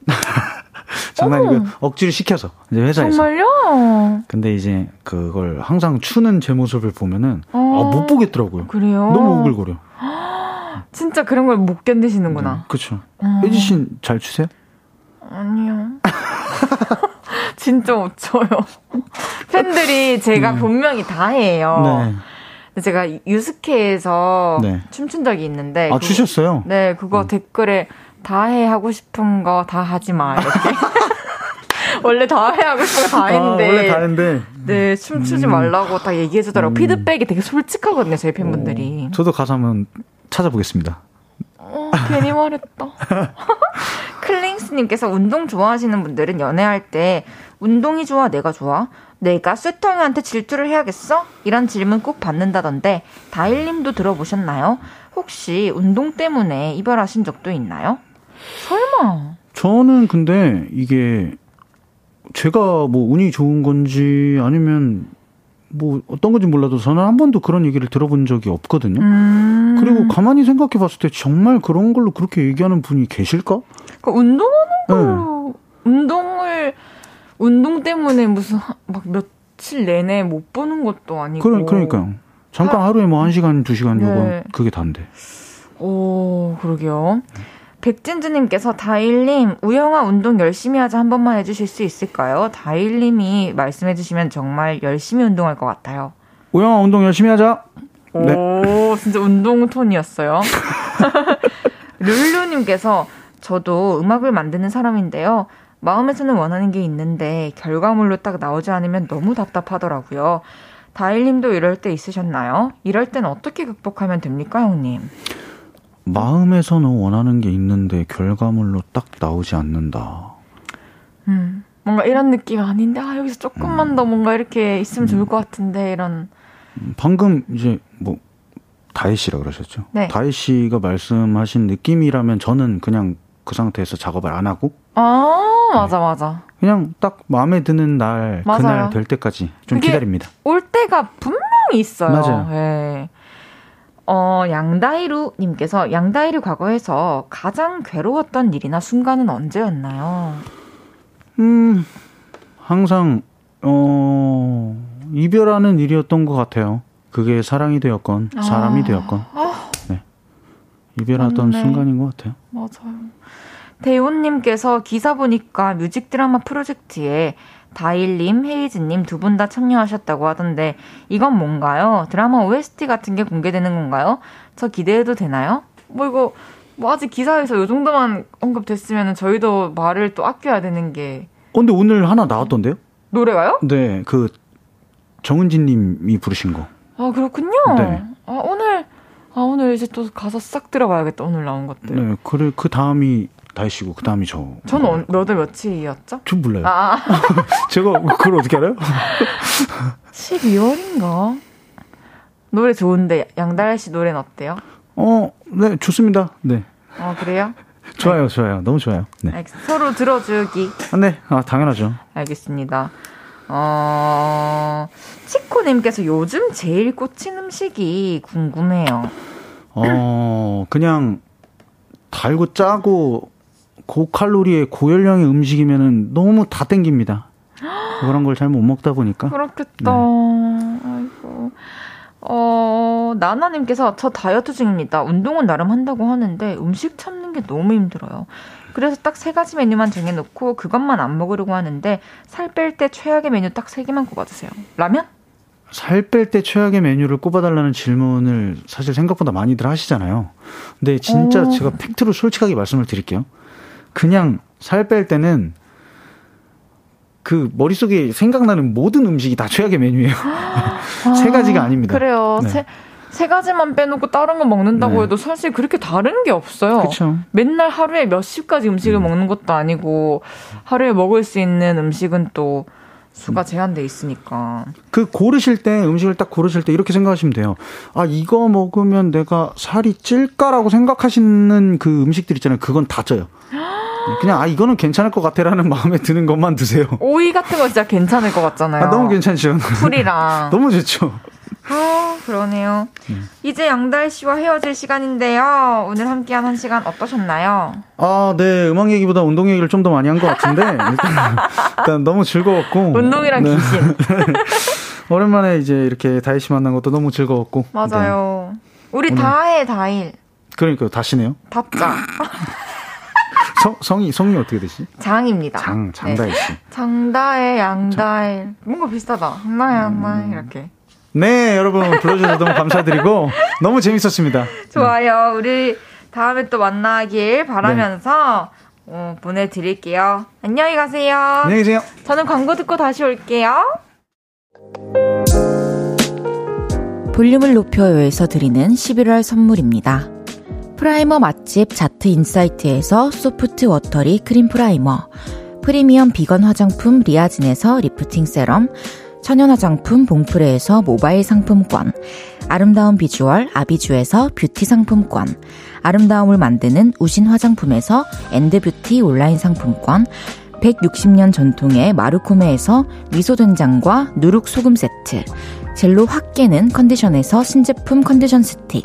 (laughs) (laughs) 장난이고 억지로 시켜서 이제 회사에서. 정말요? 근데 이제 그걸 항상 추는 제 모습을 보면은 어. 아, 못 보겠더라고요. 그래요? 너무 오글거려. (gasps) 진짜 그런 걸 못 견디시는구나. 네, 그렇죠. 어. 혜지 씨잘 추세요? 아니요. (laughs) 진짜 못 쳐요. (laughs) 팬들이 제가 네. 분명히 다 해요. 네. 제가 유스케에서 네. 춤춘 적이 있는데. 아, 그, 추셨어요? 네, 그거 음. 댓글에 다 해 하고 싶은 거 다 하지 마 이렇게. (laughs) 원래 다 해 하고 싶은 거 다 했는데. 아, 원래 다 했는데. 네, 춤추지 음. 말라고 딱 얘기해 주더라고. 음. 피드백이 되게 솔직하거든요, 저희 팬분들이. 어, 저도 가서 한번 찾아보겠습니다. 어, 괜히 말했다. (laughs) 클링스님께서 운동 좋아하시는 분들은 연애할 때 운동이 좋아, 내가 좋아? 내가 쇠통이한테 질투를 해야겠어? 이런 질문 꼭 받는다던데 다일님도 들어보셨나요? 혹시 운동 때문에 이별하신 적도 있나요? 설마. 저는 근데 이게 제가 뭐 운이 좋은 건지 아니면 뭐 어떤 건지 몰라도 저는 한 번도 그런 얘기를 들어본 적이 없거든요. 음. 그리고 가만히 생각해 봤을 때 정말 그런 걸로 그렇게 얘기하는 분이 계실까? 그 운동하는 걸로 네. 운동을 운동 때문에 무슨 막 며칠 내내 못 보는 것도 아니고. 그러, 그러니까요. 잠깐 하, 루에 뭐 한 시간, 두 시간 네. 그게 단데. 오, 그러게요. 백진주님께서 다일님 우영아 운동 열심히 하자 한 번만 해주실 수 있을까요? 다일님이 말씀해주시면 정말 열심히 운동할 것 같아요. 우영아 운동 열심히 하자. 네. 오 진짜 운동 톤이었어요. (laughs) 룰루님께서 저도 음악을 만드는 사람인데요. 마음에서는 원하는 게 있는데 결과물로 딱 나오지 않으면 너무 답답하더라고요. 다일님도 이럴 때 있으셨나요? 이럴 땐 어떻게 극복하면 됩니까, 형님? 마음에서는 원하는 게 있는데 결과물로 딱 나오지 않는다. 음, 뭔가 이런 느낌 아닌데, 아, 여기서 조금만 음. 더 뭔가 이렇게 있으면 좋을 것 같은데, 이런. 음, 방금 이제 뭐, 다혜 씨라 그러셨죠? 네. 다혜 씨가 말씀하신 느낌이라면 저는 그냥 그 상태에서 작업을 안 하고. 아, 맞아, 네. 맞아. 그냥 딱 마음에 드는 날, 맞아요. 그날 될 때까지 좀 기다립니다. 올 때가 분명히 있어요. 맞아요. 네. 어, 양다이루님께서 양다이루 과거에서 가장 괴로웠던 일이나 순간은 언제였나요? 음, 항상, 어, 이별하는 일이었던 것 같아요. 그게 사랑이 되었건, 아. 사람이 되었건. 아. 네. 이별하던 맞네. 순간인 것 같아요. 맞아요. 대훈님께서 기사 보니까 뮤직 드라마 프로젝트에 다일님, 헤이즈님 두 분 다 참여하셨다고 하던데 이건 뭔가요? 드라마 OST 같은 게 공개되는 건가요? 저 기대해도 되나요? 뭐 이거 뭐 아직 기사에서 요 정도만 언급됐으면 저희도 말을 또 아껴야 되는 게. 어, 근데 오늘 하나 나왔던데요? 노래가요? 네, 그 정은지님이 부르신 거. 아 그렇군요. 네. 아 오늘 아 오늘 이제 또 가서 싹 들어봐야겠다. 오늘 나온 것들. 네, 그래 그 다음이 다이시고 그 다음이 저. 저는 몇월 며칠이었죠? 전 몰라요. 아. (laughs) 제가 그걸 어떻게 알아요? (laughs) 12월인가? 노래 좋은데 양다일 씨 노래는 어때요? 어, 네 좋습니다. 네. 어 그래요? 좋아요, 좋아요. 너무 좋아요. 네. 알겠, 서로 들어주기. 아, 네, 아, 당연하죠. 알겠습니다. 어, 치코님께서 요즘 제일 꽂힌 음식이 궁금해요. 어, 그냥 달고 짜고 고칼로리의 고열량의 음식이면은 너무 다 땡깁니다. 그런 걸 잘 못 먹다 보니까. 그렇겠다. 네. 아이고. 어, 나나님께서 저 다이어트 중입니다. 운동은 나름 한다고 하는데 음식 참는 게 너무 힘들어요. 그래서 딱 세 가지 메뉴만 정해놓고 그것만 안 먹으려고 하는데 살 뺄 때 최악의 메뉴 딱 세 개만 꼽아주세요. 라면? 살 뺄 때 최악의 메뉴를 꼽아달라는 질문을 사실 생각보다 많이들 하시잖아요. 근데 진짜 오. 제가 팩트로 솔직하게 말씀을 드릴게요. 그냥 살 뺄 때는 그 머릿속에 생각나는 모든 음식이 다 최악의 메뉴예요. 아, 세 가지가 아닙니다. 그래요. 네. 세, 세 가지만 빼놓고 다른 거 먹는다고 네. 해도 사실 그렇게 다른 게 없어요. 그쵸. 맨날 하루에 몇십 가지 음식을 음. 먹는 것도 아니고 하루에 먹을 수 있는 음식은 또 수가 제한돼 있으니까. 그 고르실 때 음식을 딱 고르실 때 이렇게 생각하시면 돼요. 아 이거 먹으면 내가 살이 찔까라고 생각하시는 그 음식들 있잖아요. 그건 다 쪄요. 그냥 아 이거는 괜찮을 것 같아라는 (laughs) 마음에 드는 것만 드세요. 오이 같은 거 진짜 괜찮을 것 같잖아요. 아, 너무 괜찮죠. 풀이랑. (laughs) 너무 좋죠. 아 그러네요. 음. 이제 양달 씨와 헤어질 시간인데요. 오늘 함께한 한 시간 어떠셨나요? 아, 네. 음악 얘기보다 운동 얘기를 좀 더 많이 한 것 같은데 (laughs) 일단, 일단, 너무 즐거웠고 운동이랑 네. 귀신. 오랜만에 이제 이렇게 다희 씨 만난 것도 너무 즐거웠고. 맞아요. 네. 우리 다해 다일. 그러니까 다시네요. 답장. 성, 성이, 성이 어떻게 되시? 장입니다. 장, 장다혜 씨. 네. 장다혜, 양다혜. 뭔가 비슷하다. 한나혜, 한나혜, 음. 이렇게. 네, 여러분 불러주셔서 너무 감사드리고 (laughs) 너무 재밌었습니다. 좋아요. 우리 다음에 또 만나길 바라면서 네. 어, 보내드릴게요. 안녕히 가세요. 안녕히 계세요. 저는 광고 듣고 다시 올게요. 볼륨을 높여요에서 드리는 11월 선물입니다. primer 맛집 자트 인사이트에서 soft watery cream primer, 프리미엄 비건 화장품 리아진에서 lifting serum, 천연 화장품 봉프레에서 모바일 상품권, 아름다운 비주얼 아비주에서 뷰티 상품권, 아름다움을 만드는 우신 화장품에서 엔드뷰티 온라인 상품권, 160년 전통의 마르코메에서 미소된장과 누룩소금 세트, 젤로 확 깨는 컨디션에서 신제품 컨디션 스틱,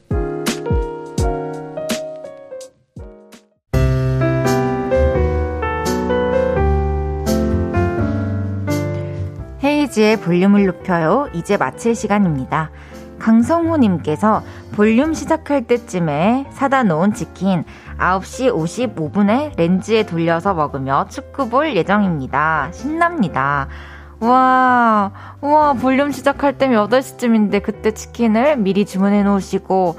헤이지의 볼륨을 높여요. 이제 마칠 시간입니다. 강성호님께서 볼륨 시작할 때쯤에 사다 놓은 치킨 9시 55분에 렌즈에 돌려서 먹으며 축구 볼 예정입니다. 신납니다. 와, 와, 볼륨 시작할 때면 8시쯤인데 그때 치킨을 미리 주문해 놓으시고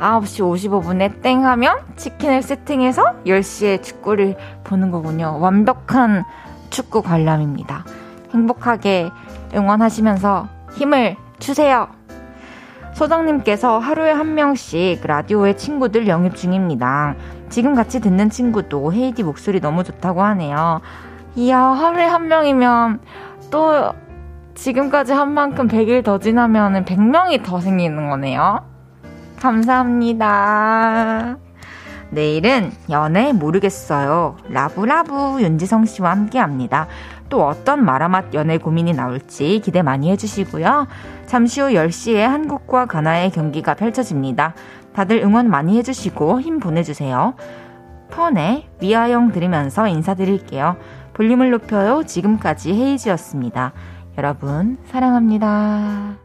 9시 55분에 땡 하면 치킨을 세팅해서 10시에 축구를 보는 거군요. 완벽한 축구 관람입니다. 행복하게 응원하시면서 힘을 주세요. 소장님께서 하루에 한 명씩 라디오의 친구들 영입 중입니다. 지금 같이 듣는 친구도 헤이디 목소리 너무 좋다고 하네요. 이야, 하루에 한 명이면 또 지금까지 한 만큼 100일 더 지나면 100명이 더 생기는 거네요. 감사합니다. 내일은 연애 모르겠어요. 라브라브 윤지성 씨와 함께 합니다. 또 어떤 마라맛 연애 고민이 나올지 기대 많이 해주시고요. 잠시 후 10시에 한국과 가나의 경기가 펼쳐집니다. 다들 응원 많이 해주시고 힘 보내주세요. 펀의 위아영 들으면서 인사드릴게요. 볼륨을 높여요. 지금까지 헤이즈였습니다. 여러분, 사랑합니다.